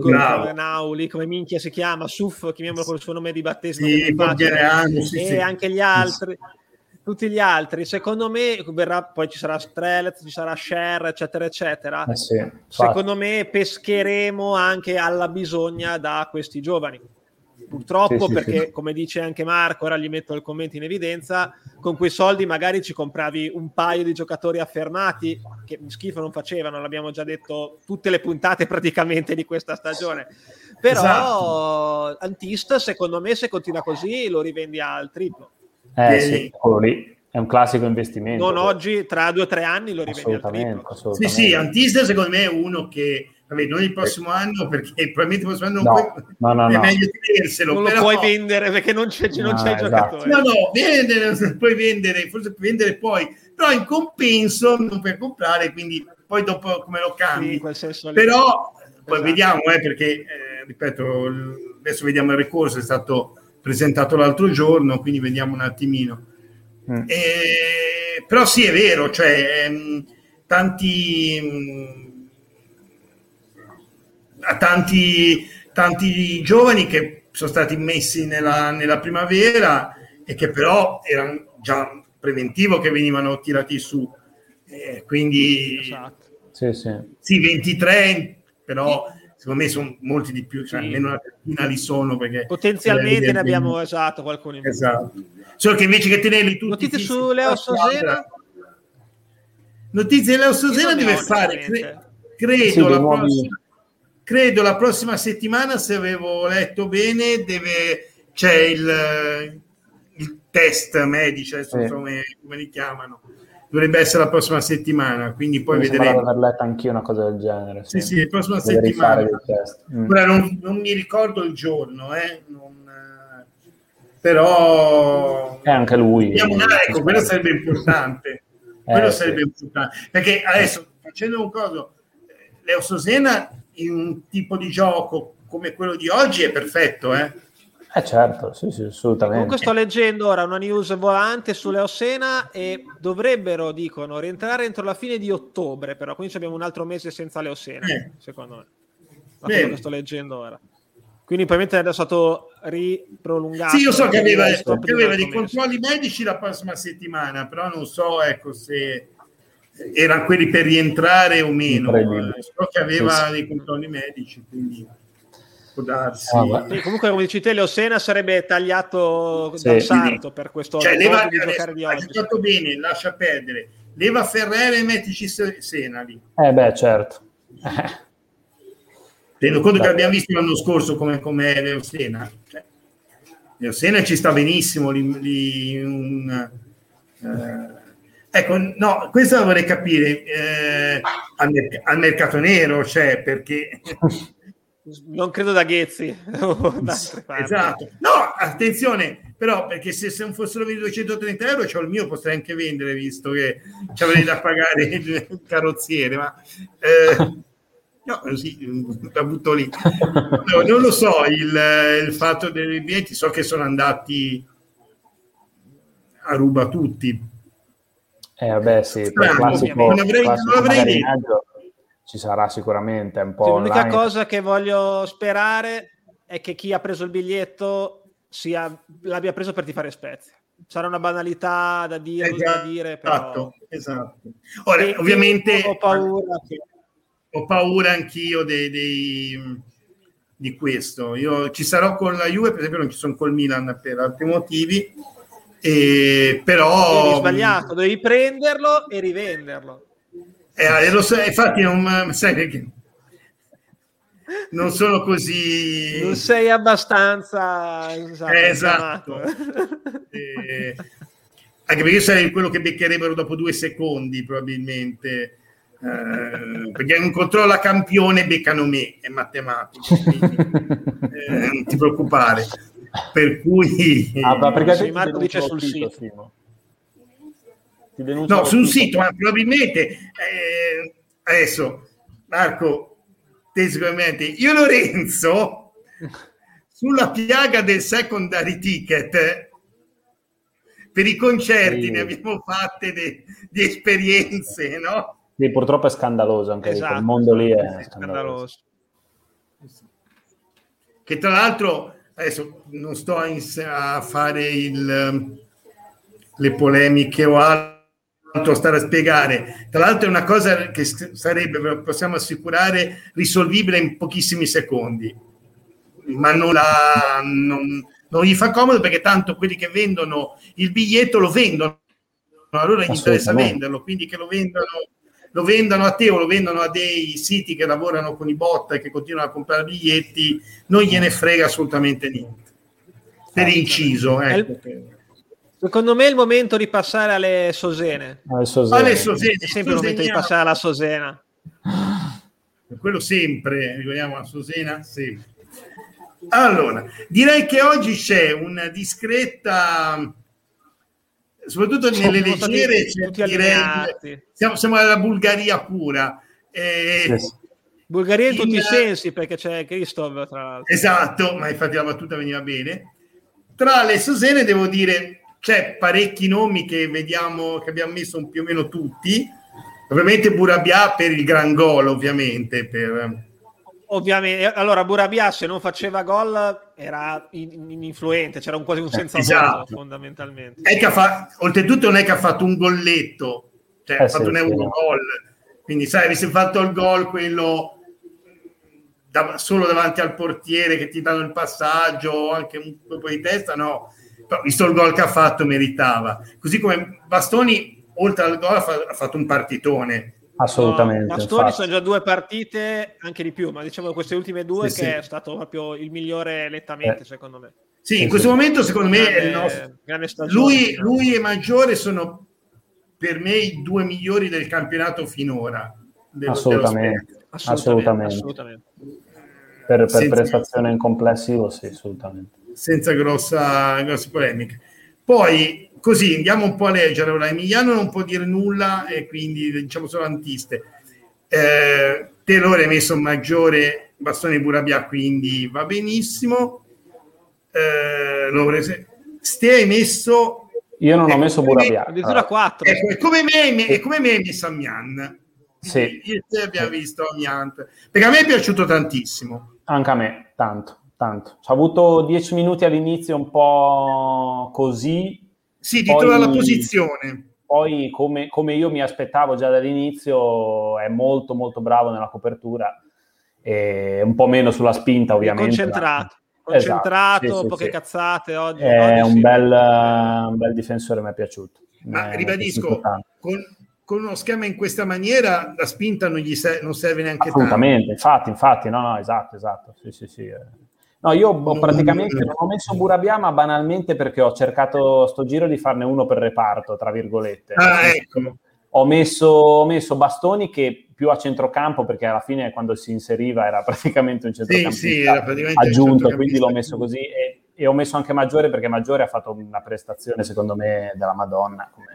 Nauli, come minchia si chiama, Suf, chiamiamolo col suo nome di battesimo, sì, sì, e sì. anche gli altri tutti gli altri, secondo me, verrà, poi ci sarà Strelez, ci sarà Share, eccetera, eccetera. Eh sì, secondo me pescheremo anche alla bisogna da questi giovani. Purtroppo, sì, perché sì, come dice anche Marco, ora gli metto il commento in evidenza, con quei soldi magari ci compravi un paio di giocatori affermati che schifo non facevano, l'abbiamo già detto tutte le puntate praticamente di questa stagione. Però esatto. Antist, secondo me, se continua così, lo rivendi al triplo. Eh sì, quello lì è un classico investimento. Non oggi, tra due o tre anni lo rivendi assolutamente, assolutamente. Sì, sì, Antista secondo me è uno che, vabbè, non il prossimo anno perché probabilmente il prossimo anno no, non puoi, no, no, è no. meglio tenerselo. Non però... lo puoi vendere perché non c'è, non c'è il esatto. giocatore. No, no, vendere, [LAUGHS] puoi vendere, forse puoi vendere poi, però in compenso non puoi comprare, quindi poi dopo come lo cambi. Sì, però poi esatto. vediamo, eh, perché, eh, ripeto, adesso vediamo il ricorso, è stato presentato l'altro giorno, quindi vediamo un attimino. Mm. Eh, però sì, è vero, cioè ehm, tanti, mm, tanti, tanti giovani che sono stati messi nella, nella primavera e che però erano già preventivo che venivano tirati su. Eh, quindi esatto. sì, sì. sì, 23, però secondo me sono molti di più, cioè sì. almeno una trentina li sono perché potenzialmente ne abbiamo esatto qualcuno in più. Esatto. Solo che invece che tenerli tutti notizie su Leo Sosena notizie Leo Sosena deve fare cre- credo, sì, la prossima, credo la prossima settimana se avevo letto bene deve c'è il, il test medici adesso sì. come, come li chiamano dovrebbe essere la prossima settimana, quindi poi mi vedremo. aver letto anch'io una cosa del genere. Sì, sì, sì la prossima Deve settimana. Mm. Non, non, mi ricordo il giorno, eh, non, però... E anche lui. Vediamo, ecco, quello sarebbe importante. [LAUGHS] Eh, quello sarebbe importante. Perché adesso, facendo un coso, Leo Sosena in un tipo di gioco come quello di oggi è perfetto, eh? Eh certo, sì, sì, assolutamente. Comunque sto leggendo ora una news volante sulle Osena e dovrebbero, dicono, rientrare entro la fine di ottobre, però quindi abbiamo un altro mese senza le Osena, eh. secondo me. Ma quello che sto leggendo ora. Quindi probabilmente è stato riprolungato. Sì, io so che aveva, che aveva dei controlli medici la prossima settimima, però non so ecco, se erano quelli per rientrare o meno. So che aveva sì, sì. dei controlli medici, quindi può darsi. Ah, sì, comunque, come dici te, Leosena sarebbe tagliato sì. dal sarto per questo cioè, leva, di giocare di oggi. Ha giocato bene, lascia perdere. Leva Ferrera e mettici Sena lì. Eh beh, certo. [LAUGHS] Tengo conto che abbiamo visto l'anno scorso come, come Leosena. Cioè, Leosena ci sta benissimo lì, lì un, eh, Ecco, no, questo vorrei capire eh, al, al, mercato nero, cioè perché [LAUGHS] non credo da Ghezzi. [LAUGHS] esatto. No, attenzione, però, perché se, se non fossero 230 euro, c'ho il mio, potrei anche vendere, visto che ci avrei da pagare il carrozziere, ma... Eh, no, così, la butto lì. No, non lo so, il, il fatto dei biglietti, so che sono andati a ruba tutti. Eh, vabbè, sì, Strano, classico, non avrei, classico non avrei detto ci sarà sicuramente un po'. Sì, l'unica cosa che voglio sperare è che chi ha preso il biglietto sia, l'abbia preso per tifare Spezia. Sarà una banalità da dire, esatto, da dire però... esatto. esatto. Ora, e, ovviamente ho paura, ho paura anch'io dei, dei, di questo. Io ci sarò con la Juve, per esempio, non ci sono col Milan per altri motivi. E, però Devi sbagliato, devi prenderlo e rivenderlo. Eh, lo so, infatti non, sai che non sono così... Non sei abbastanza... Esatto. Eh, esatto. [LAUGHS] eh, anche perché io sarei quello che beccherebbero dopo due secondi probabilmente. Eh, perché un controllo a campione beccano me, è matematico, quindi, eh, non ti preoccupare. per cui... Ah, ma perché sì, Marco dice sul sito. Sito. No, sul sito, ma probabilmente... Eh, adesso, Marco, te sicuramente... Io Lorenzo, [LAUGHS] sulla piaga del secondary ticket per i concerti sì. ne abbiamo fatte di esperienze, no? Sì, purtroppo è scandaloso anche esatto. il mondo lì è scandaloso. Che tra l'altro, adesso non sto a fare il, le polemiche o altro, stare a spiegare. Tra l'altro è una cosa che sarebbe, possiamo assicurare, risolvibile in pochissimi secondi, ma non, la, non, non gli fa comodo perché tanto quelli che vendono il biglietto lo vendono, allora gli interessa venderlo, quindi che lo vendano, lo vendano a te o lo vendano a dei siti che lavorano con i bot e che continuano a comprare biglietti, non gliene frega assolutamente niente. Per inciso, ecco. Secondo me è il momento di passare alle Sosene. Alle Sosene. Alle Sosene. È sempre il momento di passare alla Sosena. Quello sempre, ricordiamo la Sosena, sempre. Allora, direi che oggi c'è una discreta, soprattutto nelle leggere, direi, siamo, siamo, alla Bulgaria pura. Eh, sì. Bulgaria in, in tutti i sensi, perché c'è Christoph, tra l'altro. Esatto, ma infatti la battuta veniva bene. Tra le Sosene devo dire, c'è parecchi nomi che vediamo, che abbiamo messo più o meno tutti. Ovviamente Burabia per il gran gol, ovviamente, per ovviamente, allora Burabia se non faceva gol era ininfluente, c'era un, quasi un eh, senza esatto. Voto, fondamentalmente. È che fa, oltretutto non è che ha fatto un golletto, cioè eh, ha fatto sì, un Eurogol, quindi sai, avesse fatto il gol quello da, solo davanti al portiere che ti danno il passaggio o anche un colpo di testa, no. Però, visto il gol che ha fatto meritava. Così come Bastoni, oltre al gol, ha fatto un partitone Assolutamente. No, Bastoni infatti. sono già due partite, anche di più, ma diciamo queste ultime due sì, che sì. è stato proprio il migliore nettamente, eh. secondo me. Sì, sì in questo momento secondo me grande, nostro... stagione, lui, lui, e Maggiore sono per me i due migliori del campionato finora. Dello, assolutamente. assolutamente. assolutamente. Per, per prestazione in complessivo, sì, assolutamente. Senza grossa, grosse polemiche. Poi così andiamo un po' a leggere. Ora, Emiliano non può dire nulla e quindi diciamo solo antiste. Eh, te lo hai messo maggiore bastone Burabia, quindi va benissimo. Eh, Ste hai messo. Io non ho messo Burabia. Addirittura 4. Ecco, è come me, è come me hai messo Amian. Sì. Io te abbiamo sì. visto Amian. Perché a me è piaciuto tantissimo. Anche a me, tanto. Tanto. Ci ha avuto dieci minuti all'inizio un po' così, sì, di trovare la posizione. Poi, come, come, io mi aspettavo già dall'inizio, è molto molto bravo nella copertura, e un po' meno sulla spinta ovviamente. Concentrato, concentrato, esatto, sì, poche sì, sì. oggi. È oggi un, bel, un, bel, difensore, mi è piaciuto. Ma ribadisco, con, con, uno schema in questa maniera la spinta non, gli serve, non serve neanche Assolutamente, tanto. infatti, infatti, no, no, esatto, esatto, sì, sì, sì. Eh. No, io ho praticamente non ho messo Burabiama banalmente perché ho cercato sto giro di farne uno per reparto, tra virgolette. Ah, ecco. Ho messo, ho messo Bastoni che più a centrocampo perché alla fine quando si inseriva era [LAUGHS] praticamente un centrocampo sì, sì, aggiunto, quindi l'ho messo così e, e, ho messo anche Maggiore perché Maggiore ha fatto una prestazione secondo me della Madonna, come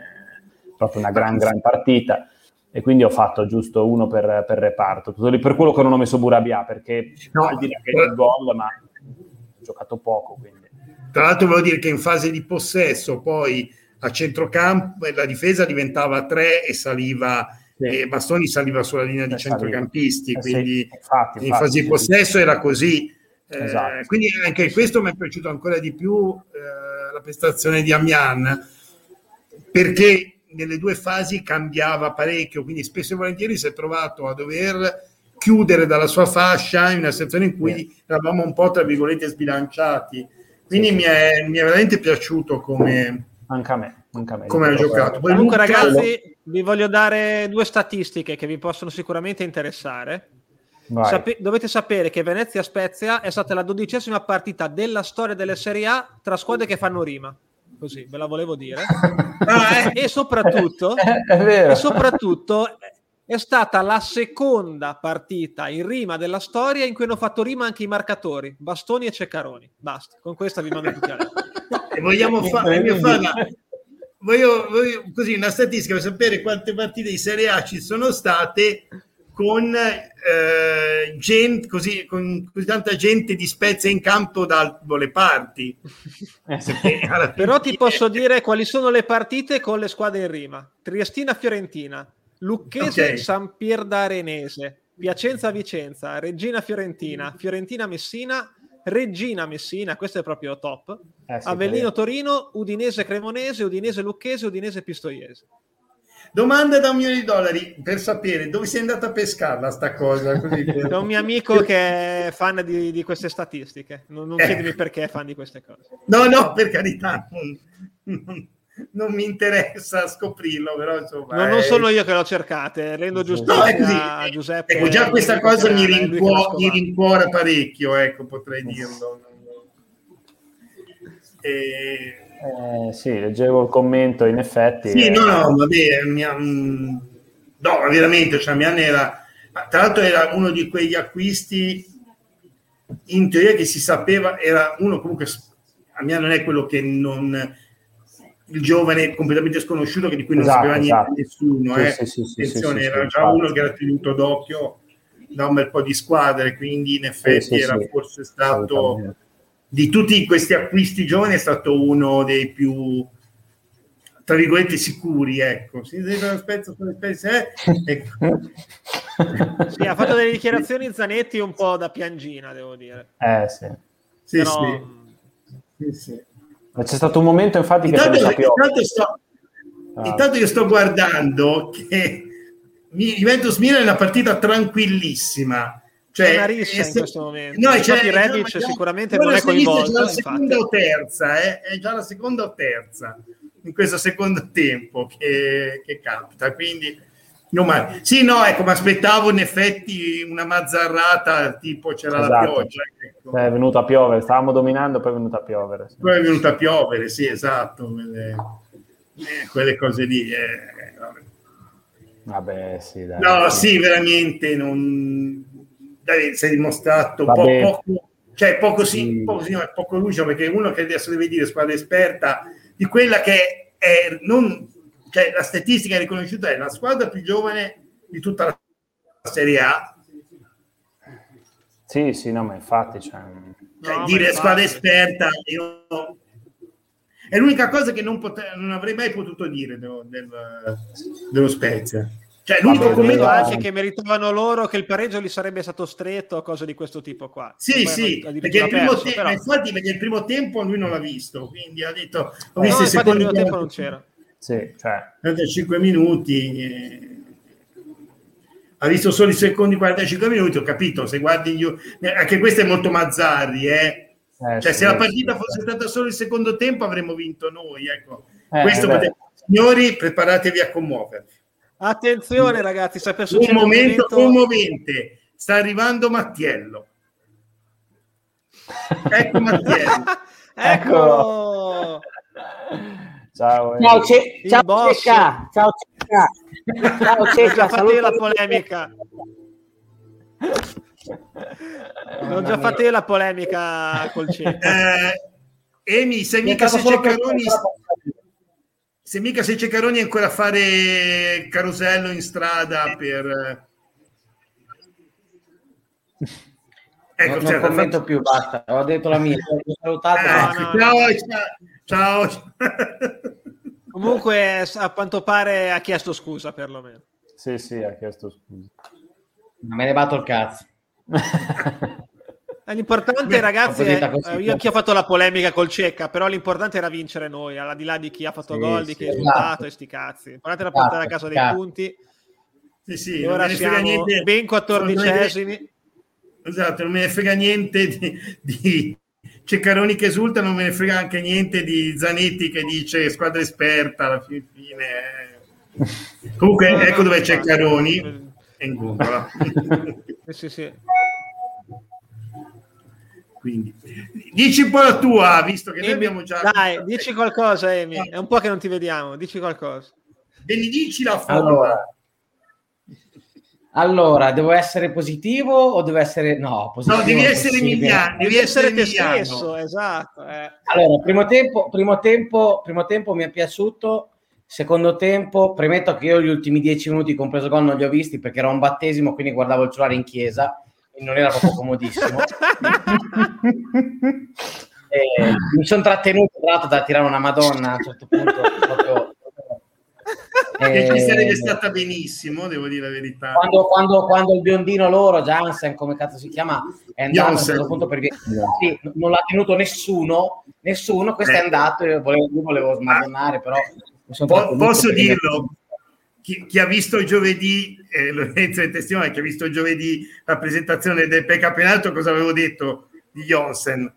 proprio una gran gran partita e quindi ho fatto giusto uno per, per reparto. Per quello che non ho messo Burabia perché no, vuol dire che è il gol, ma giocato poco. Quindi. Tra l'altro volevo dire che in fase di possesso poi a centrocampo la difesa diventava tre e saliva sì. e Bastoni saliva sulla linea di eh, centrocampisti, eh, quindi sì, infatti, in fase di possesso era così. Eh, esatto. Eh, quindi anche questo mi è piaciuto ancora di più eh, la prestazione di Amian perché nelle due fasi cambiava parecchio, quindi spesso e volentieri si è trovato a dover chiudere dalla sua fascia in una situazione in cui eravamo un po' tra virgolette sbilanciati. Quindi sì. mi, è, mi, è, veramente piaciuto come, anche a me, anche a me come ha giocato. Poi Comunque, Luca... ragazzi, vi voglio dare due statistiche che vi possono sicuramente interessare. Sape- dovete sapere che Venezia Spezia è stata la dodicesima partita della storia delle Serie A tra squadre che fanno rima. Così ve la volevo dire. [LAUGHS] ah, eh. E soprattutto, e soprattutto è stata la seconda partita in rima della storia in cui hanno fatto rima anche i marcatori, Bastoni e Ceccaroni. Basta, con questa vi mando tutti a E vogliamo fare, voglio, voglio, così una statistica per sapere quante partite di Serie A ci sono state con, eh, gente, così, con così tanta gente di Spezia in campo da le parti. Eh, Però ti posso dire quali sono le partite con le squadre in rima. Triestina-Fiorentina, Lucchese okay. San Pier d'Arenese, Piacenza Vicenza, Regina Fiorentina, Fiorentina Messina, Regina Messina, questo è proprio top. Eh, sì, Avellino Torino, Udinese Cremonese, Udinese Lucchese, Udinese Pistoiese. Domanda da un milione di dollari per sapere dove sei andato a pescarla sta cosa. Così [LAUGHS] per... È un mio amico che è fan di, di queste statistiche. Non, non eh. chiedimi perché è fan di queste cose. No, no, per carità. [LAUGHS] Non, mi interessa scoprirlo, però insomma... No, non sono io che l'ho cercate, rendo giustizia no, a Giuseppe. Ecco, già questa cosa mi, rincuo- mi rincuora parecchio, ecco, potrei dirlo. E eh, sì, leggevo il commento, in effetti. Sì, è... no, no, vabbè, mia, no, veramente, cioè, Mian era, tra l'altro era uno di quegli acquisti in teoria che si sapeva, era uno comunque, a Mian non è quello che non, il giovane completamente sconosciuto che di cui non esatto, sapeva esatto. niente nessuno, sì, eh. sì, sì, Attenzione, era già uno che era tenuto d'occhio da un bel po' di squadre, quindi in effetti era forse stato di tutti questi acquisti giovani è stato uno dei più tra virgolette sicuri ecco si eh? [LAUGHS] ecco. sì, ha fatto delle dichiarazioni Zanetti un po' da piangina devo dire eh sì sì, Però... sì. sì, sì. C'è stato un momento infatti intanto, che intanto, sto, ah. intanto io sto guardando che Juventus Milan è una partita tranquillissima cioè, una rissa in questo momento. No, cioè, Infatti Rebic no, sicuramente non è coinvolto. È già la seconda o terza, eh? è già la seconda o terza in questo secondo tempo che, che capita. Quindi, no, ma, sì, no, ecco, mi aspettavo in effetti una mazzarrata tipo c'era esatto. la pioggia. Ecco. È venuta a piovere, stavamo dominando, poi è venuta a piovere. Sì. Poi è venuta a piovere, sì, esatto. Quelle, eh, quelle cose lì. Eh, vabbè. vabbè. sì, dai. No, sì, veramente non dai, si è dimostrato po- poco, cioè poco, sì, poco, sì, poco lucido perché uno che adesso deve dire squadra esperta di quella che è non, cioè la statistica riconosciuta è la squadra più giovane di tutta la Serie A. Sì, sì, no, ma infatti cioè... Cioè, no, dire squadra esperta io... è l'unica cosa che non, pote- non avrei mai potuto dire dello, del, dello Spezia. Cioè, l'unico commento anche che meritavano loro che il pareggio gli sarebbe stato stretto o cose di questo tipo qua. Sì, sì, perché il primo perso, te- però... infatti perché il primo tempo lui non l'ha visto, quindi ha detto ho visto no, il primo tempo, tempo non c'era. Sì, cioè 45 minuti eh, ha visto solo i secondi 45 minuti, ho capito, se guardi gli... anche questo è molto Mazzarri, eh. Eh, cioè, sì, se la partita sì, fosse sì. stata solo il secondo tempo avremmo vinto noi. Ecco. Eh, Questo potete... Signori, preparatevi a commuovervi. Attenzione ragazzi, sta per un momento, un momento, sta arrivando Mattiello. [LAUGHS] Ecco Mattiello. [LAUGHS] ecco. [LAUGHS] Ciao, ciao, ce- ciao Cecca. Ciao Cecca. Ciao Cecca. Fate la polemica. Non già fate la polemica col Cecca. Eh, Emi, sei mica se c'è Caroni se mica se c'è Caroni ancora a fare carosello in strada per... Ecco, non, certo, commento fatto... più, basta, ho detto la mia, ho salutato. Eh, no, no, ciao, ciao. Comunque, a quanto pare ha chiesto scusa perlomeno. Sì, sì, ha chiesto scusa. Me ne batto il cazzo. Eh, l'importante, ragazzi, è, eh, io anche ho fatto la polemica col Cecca, però l'importante era vincere noi, al di là di chi ha fatto sì, gol, di sì, chi ha risultato esatto. e sti cazzi. L'importante era portare a casa dei esatto. punti. Sì, sì, e ora siamo niente, ben quattordicesimi. Esatto, non me ne frega niente di, di Ceccaroni che esulta, non me ne frega anche niente di Zanetti che dice squadra esperta alla fine. Comunque, no, ecco dove c'è Ceccaroni. È in Google. sì, sì. Quindi, dici un po' la tua, visto che Amy, noi abbiamo già. Dai, dici qualcosa, Amy. È un po' che non ti vediamo. Dici qualcosa. Benedici la forma. Allora, Allora, devo essere positivo o devo essere no? Positivo no, devi essere Emiliano, devi essere te stesso, esatto. Eh. Allora, primo tempo, primo tempo, primo tempo mi è piaciuto. Secondo tempo, premetto che io gli ultimi dieci minuti, compreso gol, non li ho visti perché era un battesimo, quindi guardavo il cellulare in chiesa e non era proprio comodissimo. [LAUGHS] [LAUGHS] mi sono trattenuto tra l'altro da tirare una Madonna a un certo punto. Proprio, che ci sarebbe stata benissimo, devo dire la verità. Quando, quando, quando il biondino loro, Jansen, come cazzo si chiama, è andato Jansen. a un certo punto per via. Sì, non l'ha tenuto nessuno, nessuno, questo eh. è andato, io volevo, io volevo smadonnare, però... Po- posso dirlo, chi, chi, ha visto giovedì, eh, Lorenzo [LAUGHS] è testimone, chi ha visto giovedì la presentazione del precampionato, cosa avevo detto di Jansen?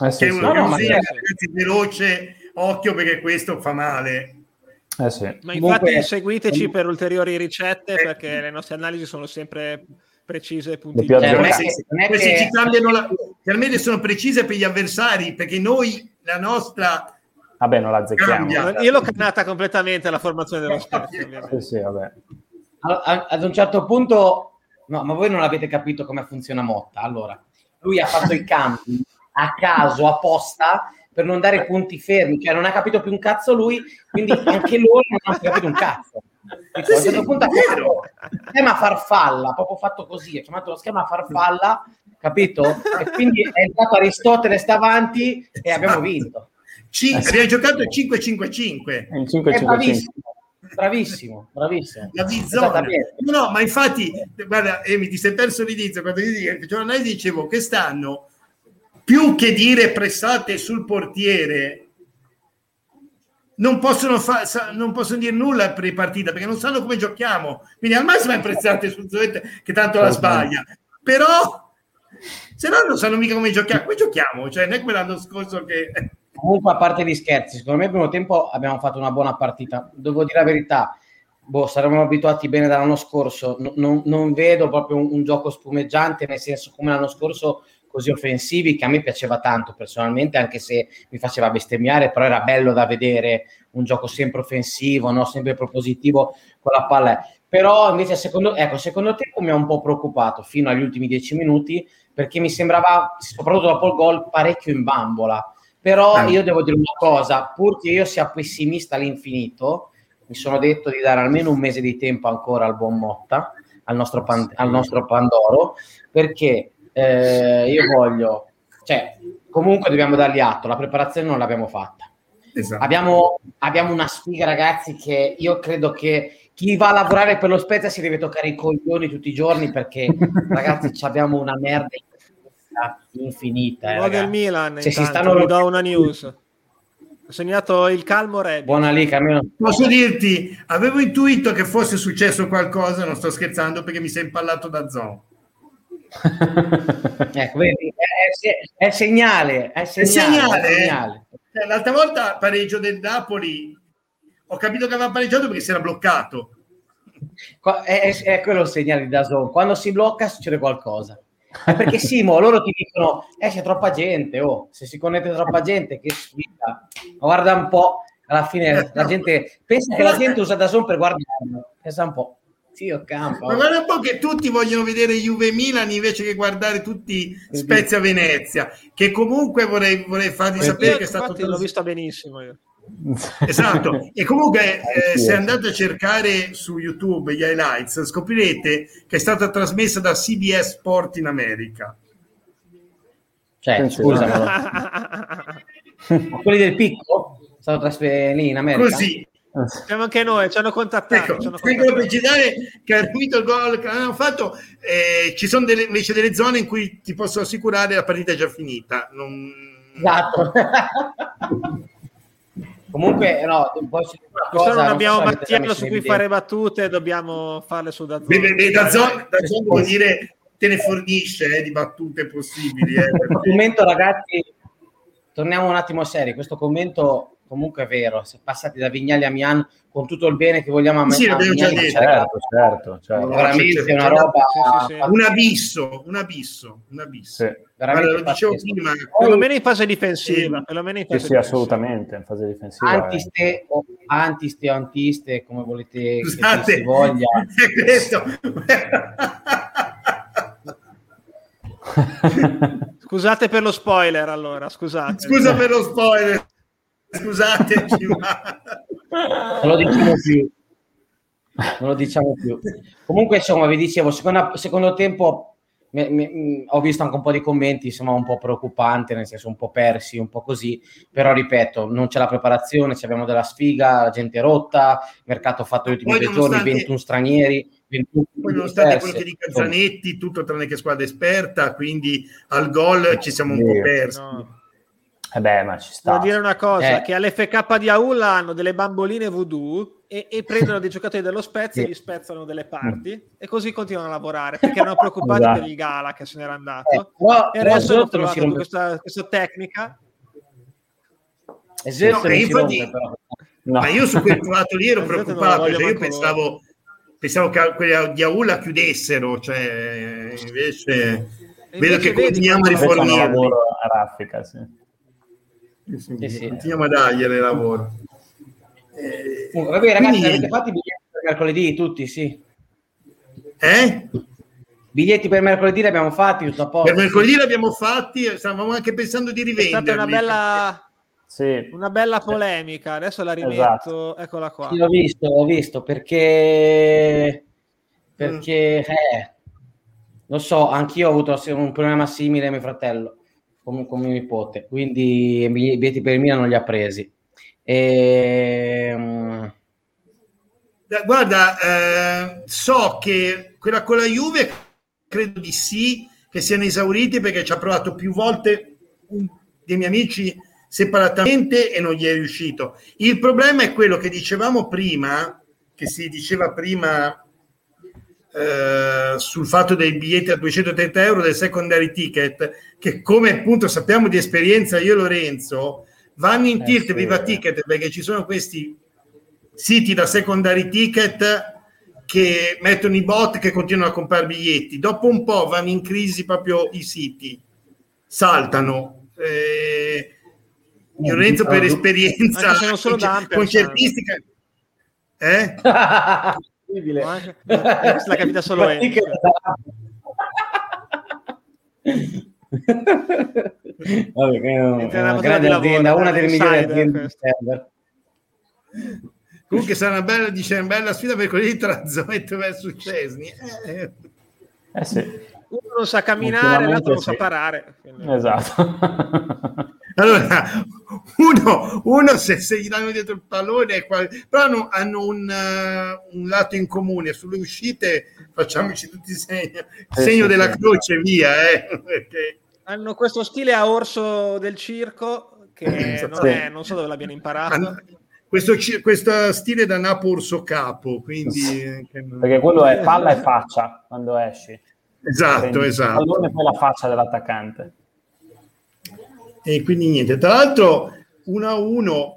Eh sì, che è un no, no, veloce, occhio perché questo fa male. Eh sì. Ma infatti Comunque, seguiteci per ulteriori ricette eh, perché le nostre analisi sono sempre precise e puntuali. Cioè, che, che... ci cambiano la... Almeno sono precise per gli avversari perché noi la nostra Vabbè, non la azzecchiamo. Io l'ho cannata completamente la formazione dello spazio. Sì, sì, vabbè. Ad un certo punto, no, ma voi non avete capito come funziona Motta. Allora, lui ha fatto i campi a caso, apposta, per non dare punti fermi, cioè non ha capito più un cazzo lui, quindi anche loro non hanno capito un cazzo. Sì, a un certo schema farfalla, proprio fatto così, ha chiamato lo schema farfalla, capito? E quindi è entrato Aristotele davanti e abbiamo vinto. C- eh, abbiamo giocato il 5-5-5. Il 5 bravissimo, bravissimo, bravissimo. La bizzona. No, no, ma infatti, guarda, Emi, ti sei perso l'inizio quando io dicevo che stanno più che dire pressate sul portiere, non possono, fa- non possono dire nulla per partita perché non sanno come giochiamo. Quindi al massimo è pressate sul Zoete che tanto la sbaglia. Però se no non sanno mica come giochiamo. Come giochiamo? Cioè, non è come l'anno scorso che... Comunque, a parte gli scherzi, secondo me il primo tempo abbiamo fatto una buona partita. Devo dire la verità, boh, saremmo abituati bene dall'anno scorso. No, non, non, vedo proprio un, un, gioco spumeggiante, nel senso come l'anno scorso così offensivi che a me piaceva tanto personalmente, anche se mi faceva bestemmiare, però era bello da vedere un gioco sempre offensivo, no? sempre propositivo con la palla. Però invece secondo, ecco, secondo tempo mi ha un po' preoccupato fino agli ultimi dieci minuti perché mi sembrava, soprattutto dopo il gol, parecchio in bambola. Però eh. io devo dire una cosa, pur che io sia pessimista all'infinito, mi sono detto di dare almeno un mese di tempo ancora al buon Motta, al nostro, pan, al nostro Pandoro, perché eh, io voglio, cioè, comunque dobbiamo dargli atto, la preparazione non l'abbiamo fatta. Esatto. Abbiamo, abbiamo, una sfiga, ragazzi, che io credo che chi va a lavorare per lo Spezia si deve toccare i coglioni tutti i giorni perché, [LAUGHS] ragazzi, abbiamo una merda infinita. Eh, del Milan, cioè, si stanno... do una news. Ho segnato il calmo Red. Buona lì, Camino. Posso dirti, avevo intuito che fosse successo qualcosa, non sto scherzando, perché mi sei impallato da Zon [LAUGHS] ecco, vedi, è, è, segnale, è segnale. È segnale. È segnale. Eh, l'altra volta pareggio del Napoli, ho capito che aveva pareggiato perché si era bloccato. È, è, quello il segnale di Dazon. Quando si blocca succede qualcosa. È perché Simo, loro ti dicono, eh c'è troppa gente, oh, se si connette troppa gente, che sfida. Guarda un po', alla fine la [LAUGHS] gente, pensa che la gente usa Dazon per guardarlo, pensa un po' zio Campo. Ma guarda un po' che tutti vogliono vedere Juve Milan invece che guardare tutti Spezia Venezia, che comunque vorrei, vorrei farvi sapere che è stato... L'ho vista benissimo io. [LAUGHS] [LAUGHS] Esatto, e comunque eh, se andate a cercare su YouTube gli highlights scoprirete che è stata trasmessa da CBS Sport in America. Cioè, scusa, ma... [LAUGHS] quelli del picco sono trasferiti lì in America? Così, siamo anche noi, ci hanno contattato. Ecco, ci hanno contattato. precisare che ha finito il gol che hanno fatto, eh, ci sono delle, invece delle zone in cui ti posso assicurare la partita è già finita. Non... Esatto. [LAUGHS] Comunque, no, cosa, non abbiamo Mattiello su cui fare battute, dobbiamo farle su da zone. Da zone, da zone vuol dire te ne fornisce eh, di battute possibili. Eh, [LAUGHS] documento, ragazzi, torniamo un attimo a serie. Questo commento comunque è vero, se passati da Vignali a Mian con tutto il bene che vogliamo a, sì, a Vignali, certo, certo, certo. veramente è una roba sì, sì, un abisso, un abisso, un abisso. Sì. Allora, lo dicevo prima, perlomeno in fase difensiva, perlomeno in fase sì, difensiva. assolutamente, in fase difensiva. Antiste eh. o antiste o antiste, come volete Scusate, che si voglia. [LAUGHS] questo. [LAUGHS] Scusate per lo spoiler, allora, scusate. Scusa per lo spoiler. Scusateci, [LAUGHS] ma... Non lo diciamo più. Non lo diciamo più. Comunque, insomma, vi dicevo, secondo, secondo tempo mi, mi, ho visto anche un po' di commenti, insomma, un po' preoccupante, nel senso un po' persi, un po' così, però ripeto, non c'è la preparazione, abbiamo della sfiga, la gente rotta, il mercato fatto gli ultimi due giorni, 21 stranieri. 21 poi nonostante quello che dica Zanetti, tutto tranne che squadra esperta, quindi al gol ci siamo un po' persi. No. Eh beh, ma ci sta. Devo dire una cosa, eh. che all'FK di Aula hanno delle bamboline voodoo e, e prendono dei giocatori dello Spezia e gli spezzano delle parti mm. e così continuano a lavorare perché erano preoccupati esatto. per il Gala che se n'era andato eh, però, e adesso hanno trovato questa, questa, tecnica. Esatto, no, infatti, no. Ma io su quel [LAUGHS] trovato lì ero preoccupato, perché io pensavo, pensavo che quelli di Aula chiudessero, cioè invece... Vedo che continuiamo a rifornirli. A raffica, sì sì, sì, sì. continuiamo a dargliene lavoro. Eh, vabbè, ragazzi, quindi... avete fatto i biglietti per mercoledì tutti, sì. Eh? Biglietti per mercoledì li abbiamo fatti, tutto a posto. Per mercoledì li abbiamo fatti, stavamo anche pensando di rivenderli. È stata una bella, sì. una bella polemica, adesso la rimetto, esatto. eccola qua. Sì, l'ho visto, l'ho visto, perché... Perché... Mm. Eh, lo so, anch'io ho avuto un problema simile a mio fratello come, come mio nipote, quindi i biglietti per il Milan non li ha presi. E, um... Guarda, eh, so che quella con la Juve credo di sì, che siano esauriti perché ci ha provato più volte un dei miei amici separatamente e non gli è riuscito. Il problema è quello che dicevamo prima, che si diceva prima eh, sul fatto dei biglietti a 230 euro del secondary ticket, che come appunto sappiamo di esperienza io e Lorenzo, vanno in eh, tilt sì, viva ticket perché ci sono questi siti da secondary ticket che mettono i bot che continuano a comprare biglietti. Dopo un po' vanno in crisi proprio i siti, saltano. Eh, Lorenzo per esperienza concertistica eh? [LAUGHS] incredibile. Anche... Questa la capita solo Enzo. Vabbè, è una, una grande azienda, una delle migliori aziende di server. Comunque sarà una bella, dice, una bella sfida per quelli tra Zoet verso Cesni. Eh. eh sì. Uno non sa camminare, l'altro non sì. sa parare. Quindi... Esatto. allora, uno, uno se, se, gli danno dietro il pallone, però hanno, hanno un, uh, un, lato in comune. Sulle uscite facciamoci tutti segno, eh, segno sì, della croce, via. Eh, perché... Hanno questo stile a orso del circo che non, è, non so dove l'abbiano imparato. Hanno, questo, questo, stile da Napo orso capo, quindi... Perché quello è palla e faccia quando esci. Esatto, Prendi esatto. Il pallone poi la faccia dell'attaccante. E quindi niente. Tra l'altro 1-1,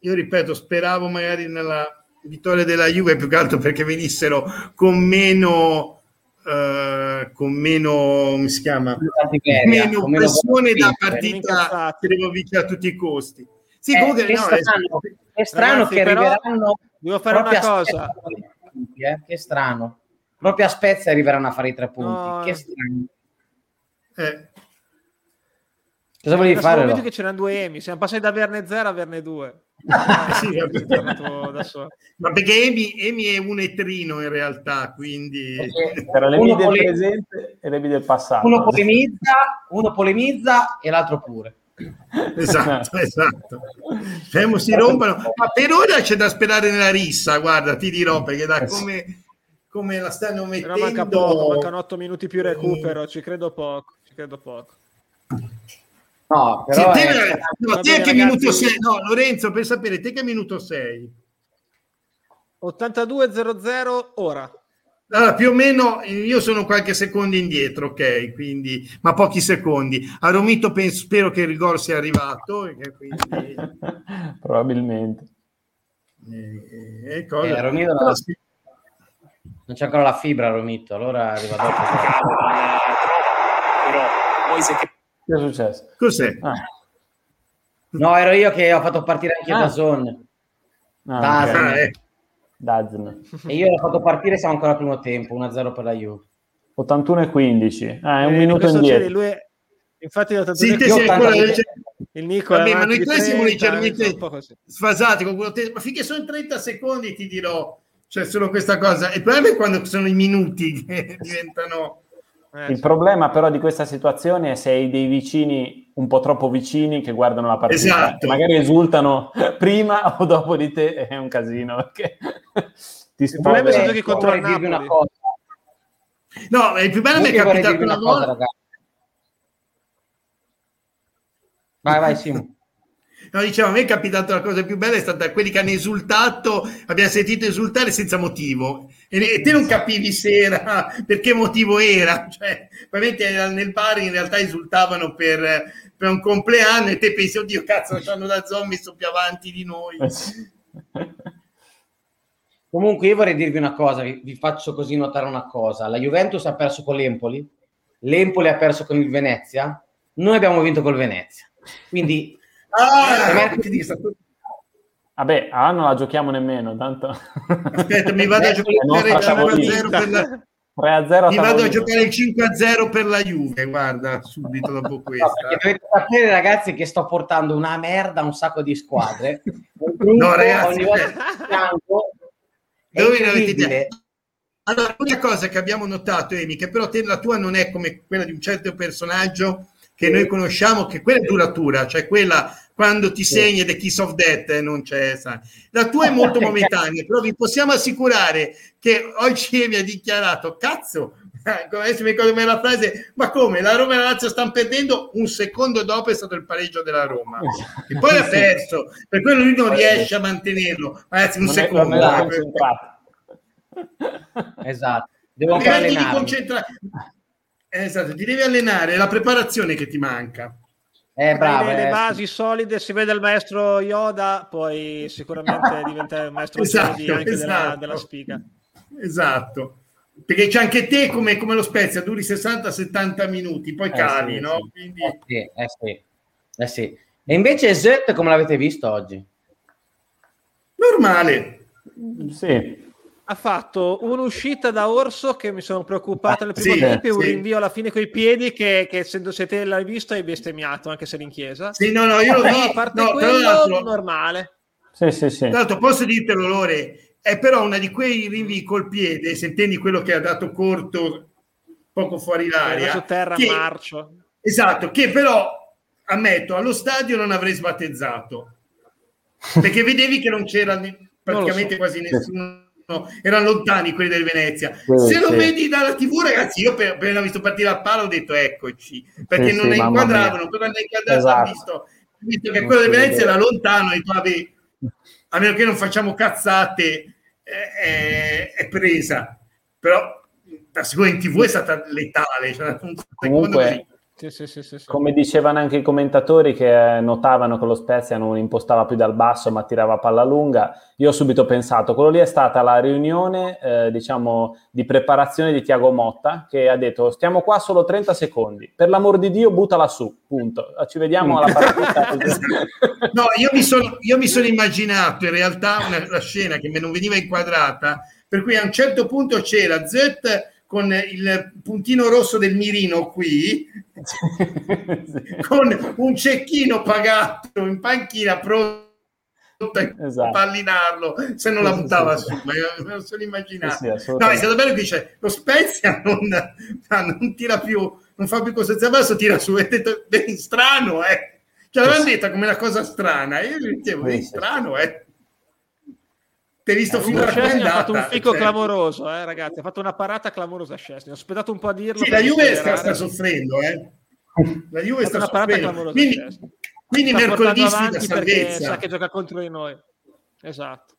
io ripeto, speravo magari nella vittoria della Juve più che altro perché venissero con meno... Uh, con meno come si chiama meno pressione da partita che devo vincere a tutti i costi sì, eh, comunque, è, no, strano, è, è strano ragazzi, che arriveranno devo fare una cosa eh? che strano proprio a Spezia arriveranno a fare i tre punti. No. Che strano. Eh. Cosa volevi fare? Ho che c'erano due Emi, siamo passati da averne zero a averne due. Ah, [LAUGHS] sì, ma perché Emi, Emi, è un etrino in realtà, quindi... Era l'Emi del pole... presente e l'Emi del passato. Uno polemizza, uno polemizza e l'altro pure. [LAUGHS] esatto, esatto. Speriamo si rompano. Ma per ora c'è da sperare nella rissa, guarda, ti dirò, perché da come come la stanno mettendo. Però manca poco, mancano 8 minuti più recupero, ci credo poco, ci credo poco. No, però te, è... no, te bene, che minuto sei? No, Lorenzo, per sapere, te che minuto sei? 82-00 ora. Allora, più o meno io sono qualche secondo indietro, ok, quindi, ma pochi secondi. A Romito penso, spero che il rigore sia arrivato. Quindi... [LAUGHS] Probabilmente. Eh, eh, cosa... eh, Romito non, non, c'è ancora la fibra, Romito, allora arriva dopo. Però, che è successo? Cos'è? Ah. No, ero io che ho fatto partire anche ah. da Zone. Ah, Dazn. Okay. Eh. Dazn. E io l'ho fatto partire, siamo ancora al primo tempo, 1-0 per la Juve. 81 e 15. Ah, è un eh, minuto indietro. Lui è... Infatti l'81 sì, te sei quello del... il Nico Vabbè, ma noi tre siamo leggermente sfasati con quello te... ma finché sono 30 secondi ti dirò cioè solo questa cosa il problema è quando sono i minuti [LAUGHS] che diventano eh, il problema però di questa situazione è se hai dei vicini un po' troppo vicini che guardano la partita. Esatto. Magari esultano [LAUGHS] prima o dopo di te, è un casino. Perché [LAUGHS] ti il problema è se giochi contro il Napoli. Una cosa. No, il più bello mi è capitato una, una volta. Cosa, vai, vai, Simo. [LAUGHS] No, diciamo, a me è capitato la cosa più bella è stata quelli che hanno esultato, abbiamo sentito esultare senza motivo e, te non capivi se era, [LAUGHS] per che motivo era, [LAUGHS] cioè, ovviamente nel bar in realtà esultavano per, per un compleanno e te pensi, oddio cazzo, [LAUGHS] hanno da zombie, sono più avanti di noi. Comunque io vorrei dirvi una cosa, vi, vi faccio così notare una cosa, la Juventus ha perso con l'Empoli, l'Empoli ha perso con il Venezia, noi abbiamo vinto col Venezia. Quindi Ah, Vabbè, ah, non la giochiamo nemmeno, tanto... Aspetta, mi vado a giocare il 5-0 per la... 3-0 mi vado a giocare il 5-0 per la Juve, guarda, subito dopo questo. No, dovete sapere, ragazzi, che sto portando una merda a un sacco di squadre. [LAUGHS] no, ragazzi, dove ne avete Allora, l'unica cosa che abbiamo notato, Emi, che però te la tua non è come quella di un certo personaggio che noi conosciamo, che quella è duratura, cioè quella quando ti segni The Kiss of Death eh, non c'è sai. la tua è molto [LAUGHS] momentanea però vi possiamo assicurare che oggi mi ha dichiarato cazzo [LAUGHS] adesso mi ricordo la frase ma come? La Roma e la Lazio stanno perdendo un secondo dopo è stato il pareggio della Roma [LAUGHS] e poi ha perso per quello lui non riesce a mantenerlo. Ragazzi un non secondo è, è esatto. Devo allenare. esatto ti devi allenare è la preparazione che ti manca eh, bravo, le, eh, basi solide, si vede il maestro Yoda, poi sicuramente [LAUGHS] diventa il maestro esatto, Jedi anche esatto. della, della spiga. Esatto. Perché c'è anche te come, come lo Spezia, duri 60-70 minuti, poi eh, cali, sì, no? Sì. Quindi... Eh, sì, eh, sì. Eh, sì. E invece Zet come l'avete visto oggi? Normale. Sì, ha fatto un'uscita da orso che mi sono preoccupato nel primo sì, tempo e un rinvio alla fine coi piedi che, che essendo se te l'hai visto hai bestemmiato anche se in chiesa. Sì no no io lo no, a parte no, quello normale. Sì sì sì. Tra l'altro posso dirtelo Lore è però una di quei rinvii col piede se intendi quello che ha dato corto poco fuori l'aria su terra che, marcio. Esatto che però ammetto allo stadio non avrei sbattezzato. Perché vedevi che non c'era praticamente so. quasi nessuno no, erano lontani quelli del Venezia. Sì, Se lo vedi dalla TV, ragazzi, io appena visto partire la palla ho detto eccoci, perché sì, non sì, inquadravano, quando è inquadrato esatto. visto, visto che quello del Venezia era lontano e vabbè, a meno che non facciamo cazzate, è, è presa. Però la sicuro in TV è stata letale. Cioè, Comunque, sì, sì, sì, sì, Come dicevano anche i commentatori che notavano che lo Spezia non impostava più dal basso ma tirava palla lunga, io ho subito pensato, quello lì è stata la riunione eh, diciamo di preparazione di Tiago Motta che ha detto stiamo qua solo 30 secondi, per l'amor di Dio buttala su, punto, ci vediamo alla partita. [LAUGHS] no, io mi, sono, io mi sono immaginato in realtà una, una scena che non veniva inquadrata, per cui a un certo punto c'era Z con il puntino rosso del mirino qui, con un cecchino pagato in panchina pronto esatto. pallinarlo se non la buttava su, ma io me lo sono immaginato. Sì, sì, no, è stato bello che dice lo Spezia non, non tira più, non fa più costanza basso, tira su. È detto, beh, strano, eh. Cioè, l'avevano detta come una cosa strana. Io gli dicevo, è strano, eh ti hai visto eh, fino a ha fatto un fico cioè. clamoroso, eh, ragazzi. Ha fatto una parata clamorosa Scesni. Ho aspettato un po' a dirlo. Sì, la Juve sta, sta, soffrendo, eh. La Juve sta soffrendo. Quindi, quindi mercoledì sfida salvezza. Sa che gioca contro di noi. Esatto.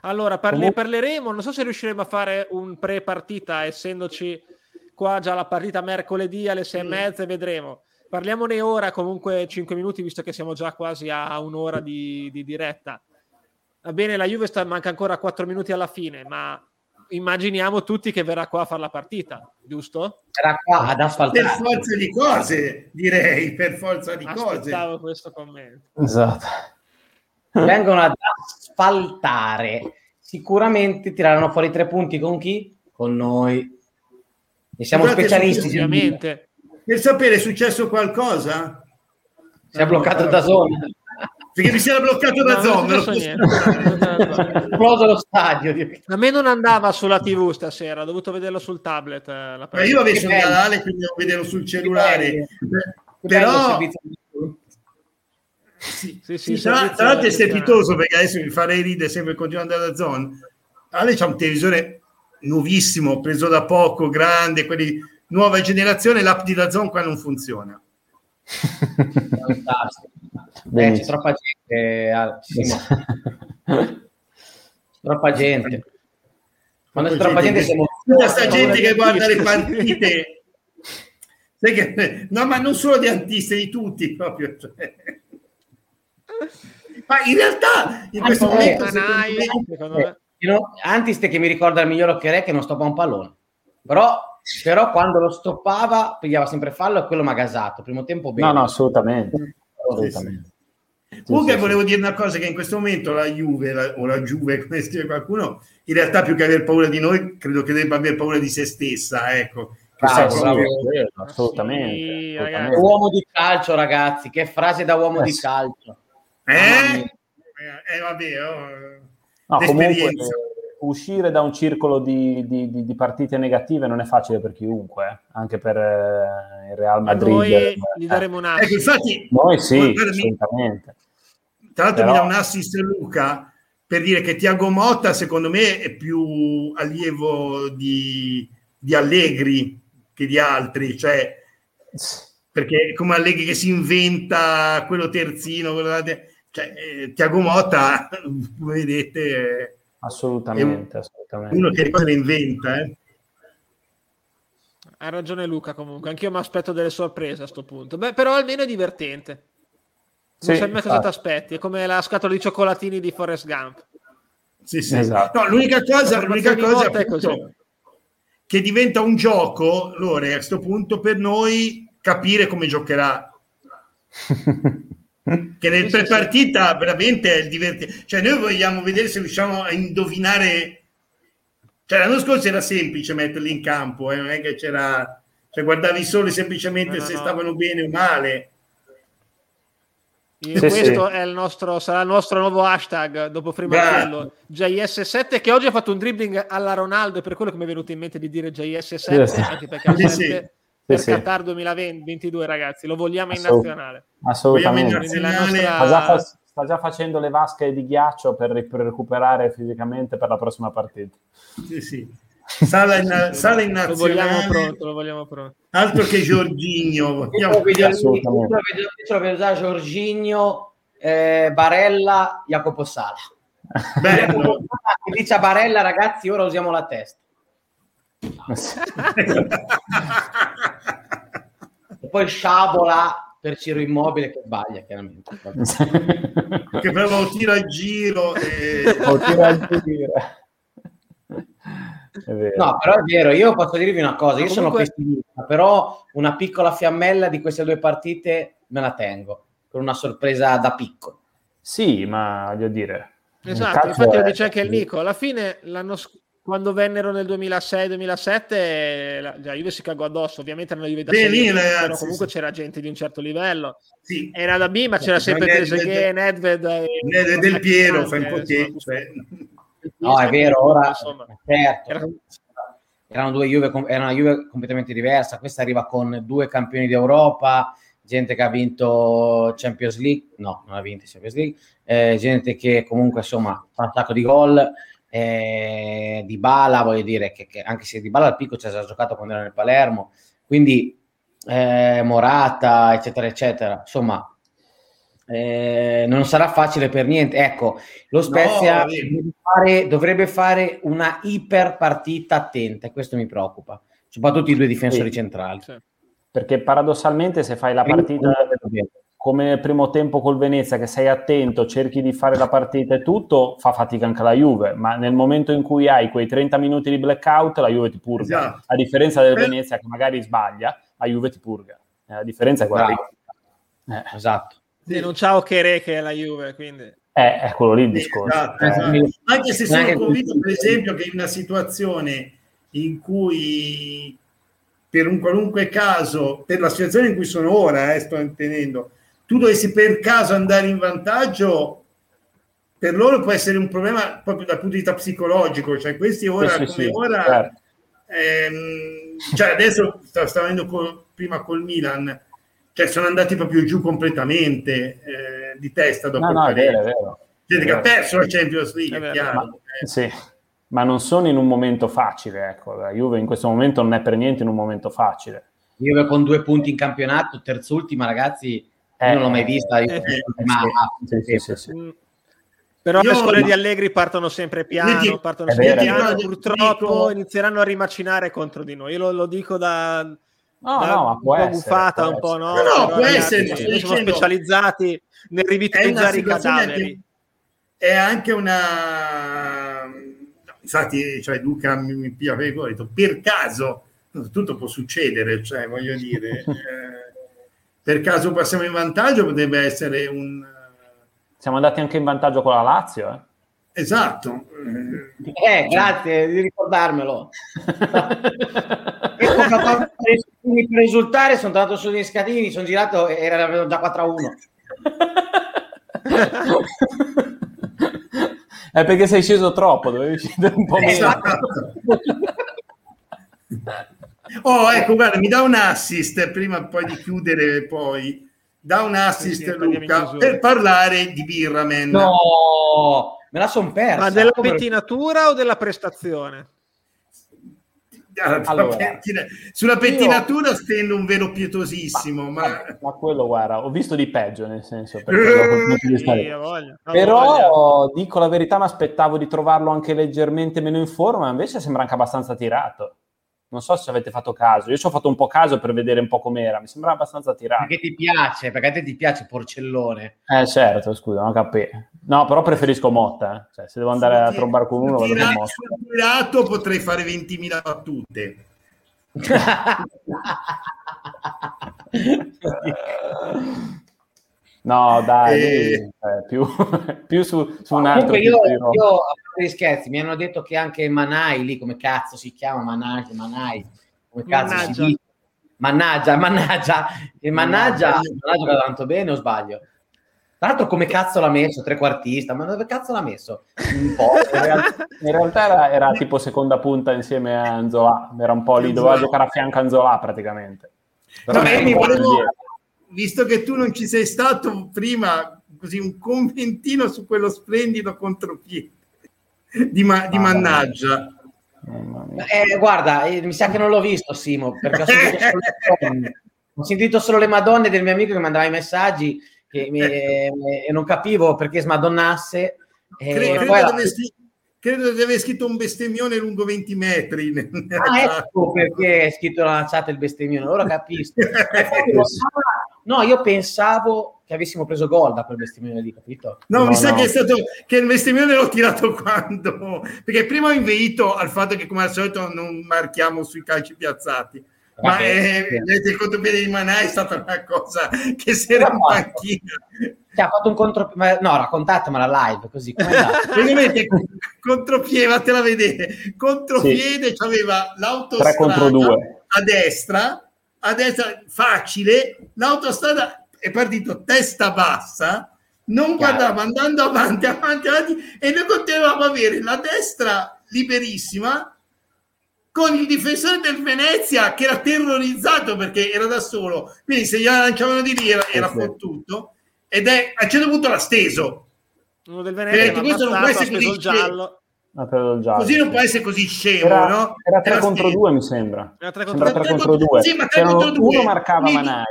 Allora, parli- parleremo, non so se riusciremo a fare un pre-partita, essendoci qua già la partita mercoledì alle sei e mezza, vedremo. Parliamone ora, comunque 5 minuti, visto che siamo già quasi a un'ora di, di diretta. Va bene, la Juve sta, manca ancora 4 minuti alla fine, ma immaginiamo tutti che verrà qua a fare la partita, giusto? Verrà qua ad asfaltare. Per forza di cose, direi, per forza di Aspettavo cose. Aspettavo questo commento. Esatto. Vengono ad asfaltare. Sicuramente tireranno fuori tre punti con chi? Con noi. E siamo Guardate, specialisti. Ovviamente. Per sapere è successo qualcosa? Si è bloccato da zona. Perché mi si era bloccato da no, zona. [LAUGHS] Esploso lo stadio. A me non andava sulla TV stasera, ho dovuto vederlo sul tablet. Eh, Ma io avevo un canale, quindi devo vederlo sul cellulare. Però... Sì, sì, sì, tra, tra l'altro è strepitoso perché adesso mi farei ridere sempre continuando ad andare da zona. Ale c'ha un televisore nuovissimo, preso da poco, grande, quelli nuova generazione, l'app di Dazon qua non funziona. [LAUGHS] Fantastico. Eh, c'è troppa gente, [LAUGHS] troppa gente. Quando c'è troppa gente, siamo... Questa gente che guarda le partite. Che... No, ma non solo di antiste, di tutti proprio. Cioè. Ma in realtà in questo momento... Me... Eh, Antiste che mi ricorda il miglior occhiere che non stoppa un pallone. Però però quando lo stoppava pigliava sempre fallo e quello mi ha gasato. Primo tempo bene. No, no, assolutamente. Assolutamente. Comunque sì, volevo sì. dire una cosa che in questo momento la Juve la, o la Juve, [LAUGHS] come scrive qualcuno, in realtà più che aver paura di noi, credo che debba aver paura di se stessa, ecco. Bravo, bravo, assolutamente, sì, assolutamente. Uomo di calcio, ragazzi, che frase da uomo eh, di calcio. Eh? Eh, vabbè, oh, no, comunque, uscire da un circolo di, di, di, di, partite negative non è facile per chiunque, eh? anche per eh, il Real Madrid. Ma noi gli daremo un assist. Ecco, infatti, noi sì, assolutamente. Tra l'altro Però... mi dà un assist Luca per dire che Tiago Motta secondo me è più allievo di, di Allegri che di altri, cioè perché come Allegri che si inventa quello terzino, quello, cioè, eh, Tiago Motta, [LAUGHS] come vedete Assolutamente, assolutamente. Uno che cosa ne inventa, eh? Ha ragione Luca comunque, anch'io mi aspetto delle sorprese a questo punto. Beh, però almeno è divertente. Non sì, sai mai cosa ti aspetti, è come la scatola di cioccolatini di Forrest Gump. Sì, sì. Esatto. No, l'unica cosa, l'unica cosa appunto, che diventa un gioco, Lore, a questo punto per noi capire come giocherà. [LAUGHS] che nel pre-partita veramente è il divertimento. Cioè, noi vogliamo vedere se riusciamo a indovinare. Cioè, l'anno scorso era semplice metterli in campo, eh? non è che c'era. Cioè, guardavi solo semplicemente no, se no. stavano bene o male. Sì, questo sì. Il nostro, sarà il nostro nuovo hashtag dopo Frimarello JS7 che oggi ha fatto un dribbling alla Ronaldo e per quello che mi è venuto in mente di dire JS7 sì, anche perché sì, per sì, Qatar 2022 ragazzi lo vogliamo in nazionale assolutamente in nazionale... Sta, già facendo le vasche di ghiaccio per, per, recuperare fisicamente per la prossima partita. Sì sì. Sala in, sala in nazionale lo vogliamo pronto lo vogliamo pronto. Altro che Giorginio. Io lo vedo già Giorginio eh, Barella Jacopo Sala. Bello. dice a Barella ragazzi ora usiamo la testa [LAUGHS] e poi sciabola per Ciro Immobile che sbaglia chiaramente. [LAUGHS] Che però lo tira a giro e... [LAUGHS] lo tira a giro. No però è vero io posso dirvi una cosa io comunque... sono pessimista però una piccola fiammella di queste due partite me la tengo con una sorpresa da piccolo sì ma voglio dire esatto infatti lo dice anche il Nico alla fine l'anno scorso quando vennero nel 2006-2007 la, la Juve si cagò addosso. Ovviamente nella Juve da Beh, lì, però comunque c'era gente di un certo livello. Sì. era da B ma c'era sempre Trezeguet, Nedved Nedved del Piero fa un cioè. no è vero ora Insomma, certo. era... erano due Juve era una Juve completamente diversa. Questa arriva con due campioni d'Europa gente che ha vinto Champions League no non ha vinto Champions League eh, gente che comunque insomma fa un sacco di gol eh, di Bala, voglio dire che, che, anche se di Bala al picco ci ha già giocato quando era nel Palermo, quindi eh, Morata, eccetera, eccetera. Insomma, eh, non sarà facile per niente. Ecco, lo Spezia no, dovrebbe, fare, dovrebbe, fare, una iper partita attenta, e questo mi preoccupa, soprattutto i due difensori sì. centrali. Sì. Perché paradossalmente se fai la partita come nel primo tempo col Venezia, che sei attento, cerchi di fare la partita e tutto, fa fatica anche la Juve, ma nel momento in cui hai quei 30 minuti di blackout, la Juve ti purga. Esatto. A differenza del Venezia che magari sbaglia, la Juve ti purga. La differenza è quella lì. Eh. Esatto. Sì, non c'ha Ochere che è la Juve, quindi... Eh, è quello lì il discorso. Esatto, esatto. Eh. Anche se sono convinto, per esempio, che in una situazione in cui per un qualunque caso, per la situazione in cui sono ora, eh, sto intendendo, tu dovessi per caso andare in vantaggio, per loro può essere un problema proprio dal punto di vista psicologico, cioè questi ora sì, come sì, ora, certo. ehm, cioè adesso stavo venendo col, prima col Milan, cioè sono andati proprio giù completamente eh, di testa dopo no, no, è vero, è vero. Gente che ha perso la Champions League, è, è chiaro. Ma, eh. Sì, ma non sono in un momento facile, ecco, la Juve in questo momento non è per niente in un momento facile. Juve con due punti in campionato, terzultima ragazzi, eh, non l'ho mai vista. Io, eh, ma, sì, sì, sì, mm. Però io, le scuole ma... di Allegri partono sempre piano, dico, partono sempre piano, purtroppo dico... inizieranno a rimacinare contro di noi. Io lo, lo dico da, no, da no, un po' essere, buffata, un po' no. No, no può essere. Noi dicendo, siamo specializzati nel rivitalizzare i cadaveri. È anche una... Infatti, cioè, Luca mi, mi pia per per caso tutto può succedere, cioè, voglio dire... [LAUGHS] eh, per caso passiamo in vantaggio potrebbe essere un... Siamo andati anche in vantaggio con la Lazio, eh? Esatto. Eh, grazie di ricordarmelo. [LAUGHS] per risultare sono andato sugli scatini, sono girato e era già 4 a 1. [LAUGHS] È perché sei sceso troppo, dovevi scendere un po' meno. Esatto. [LAUGHS] Oh, ecco, guarda, mi dà un assist prima poi di chiudere poi. Da un assist sì, sì, Luca per parlare di Birraman. No, me la son persa. Ma della pettinatura o della prestazione? Allora, pettina, sulla pettinatura io... stendo un velo pietosissimo, ma, ma... ma, quello guarda, ho visto di peggio nel senso. sì, voglio, Però voglio. dico la verità, mi aspettavo di trovarlo anche leggermente meno in forma, invece sembra anche abbastanza tirato. Non so se avete fatto caso, io ci ho fatto un po' caso per vedere un po' com'era, mi sembrava abbastanza tirato. Perché ti piace, perché a te ti piace Porcellone. Eh certo, scusa, non capì. No, però preferisco Motta, eh. cioè, se devo andare a trovare con uno vado con Motta. tirato potrei fare 20.000 battute. [LAUGHS] [LAUGHS] [LAUGHS] no, dai, e... eh, più, [LAUGHS] più, su, su un altro. Io, io gli scherzi, mi hanno detto che anche Manai, lì come cazzo si chiama, Manai, Manai, come cazzo mannaggia. si dice? Mannaggia, [LAUGHS] mannaggia, e mannaggia, mannaggia va tanto bene o sbaglio? Tra l'altro come cazzo l'ha messo, trequartista, ma dove cazzo l'ha messo? Un po'. In [LAUGHS] realtà, in realtà era, era, tipo seconda punta insieme a Anzola, era un po' lì, doveva giocare a fianco a Anzola praticamente. Però no, mi volevo, visto che tu non ci sei stato prima, così un commentino su quello splendido contropiede di, ma- di mannaggia. Eh, guarda, eh, mi sa che non l'ho visto, Simo, perché ho sentito, solo, ho sentito solo le madonne del mio amico che mandava i messaggi che mi, eh, e non capivo perché smadonnasse. Eh, credo, poi, credo, di credo di aver scritto un bestemmione lungo 20 metri. Ah, ecco perché è scritto nella chat il bestemmione, ora capisco. [LAUGHS] no, io pensavo che avessimo preso gol da quel bestemmione lì, capito? No, no mi sa che è stato che il bestemmione l'ho tirato [LAUGHS] quando perché prima ho inveito al fatto che come al solito non marchiamo sui calci piazzati. Ma eh, il contropiede di Manà è stata una cosa che si era in panchina. Ti ha fatto un contropiede, no, raccontatemela live così. [LAUGHS] Praticamente contropiede, fatela vedere. Contropiede sì. aveva l'autostrada a destra, a destra facile, l'autostrada è partito testa bassa, non guardava andando avanti, avanti, avanti e noi continuavamo a avere la destra liberissima con il difensore del Venezia che era terrorizzato perché era da solo, quindi se gli lanciavano di lì era, era fottuto ed è a un certo punto l'ha steso. Uno del Venezia questo non può essere così giallo. Ah, giallo, così non può essere così scemo, era, no? Era 3 contro 2, mi sembra. Era 3 contro 2. Sì, ma 3 contro 2. Uno marcava Manai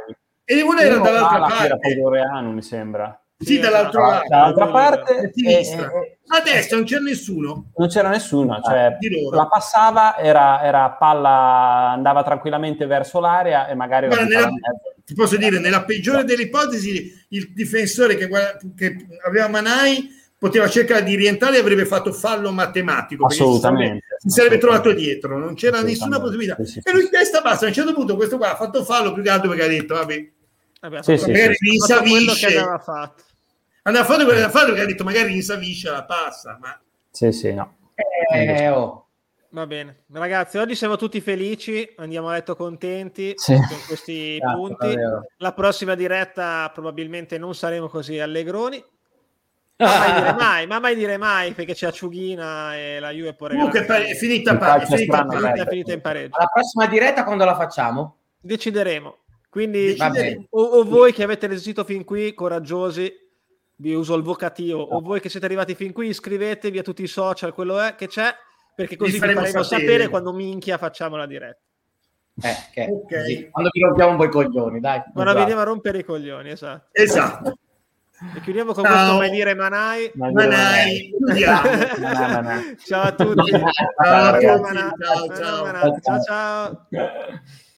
e uno era dall'altra parte. Era Reano, mi sembra. Sì, dall'altro lato. Dall'altra parte, a sinistra. E, a destra non c'era nessuno. Non c'era nessuno, cioè la passava, era, era, palla, andava tranquillamente verso l'area e magari... Guarda, nella, ti posso dire, nella peggiore delle ipotesi, il difensore che, che aveva Manai poteva cercare di rientrare e avrebbe fatto fallo matematico assolutamente. si sarebbe, trovato dietro non c'era nessuna possibilità. Sì, sì, e lui testa bassa a un certo punto questo qua ha fatto fallo più che altro perché ha detto vabbè, vabbè sì, magari sì, rinsavisce che aveva fatto. Andava a fare quello che aveva fatto perché ha detto magari rinsavisce la passa ma sì sì no. Eh, oh. Va bene, ragazzi, oggi siamo tutti felici, andiamo a letto contenti sì. con questi ah, punti. La prossima diretta probabilmente non saremo così allegroni, ma mai dire [LAUGHS] mai, ma mai dire mai perché c'è Acciughina e la Juve può Comunque è finita, pa- è finita, finita, finita in pareggio. La prossima diretta quando la facciamo? Decideremo. Quindi o, o, voi che avete resistito fin qui, coraggiosi, vi uso il vocativo, no. o voi che siete arrivati fin qui, iscrivetevi a tutti i social, quello è, che c'è, perché così vi faremo, vi faremo sapere. sapere quando minchia facciamo la diretta. Eh, okay. Okay. Quando vi rompiamo un po' i coglioni, dai. Quando veniamo a rompere i coglioni, esatto. Esatto. E chiudiamo con Ciao. questo mai dire Manai. Manai. Ciao a tutti. Ciao ciao. ciao. ciao.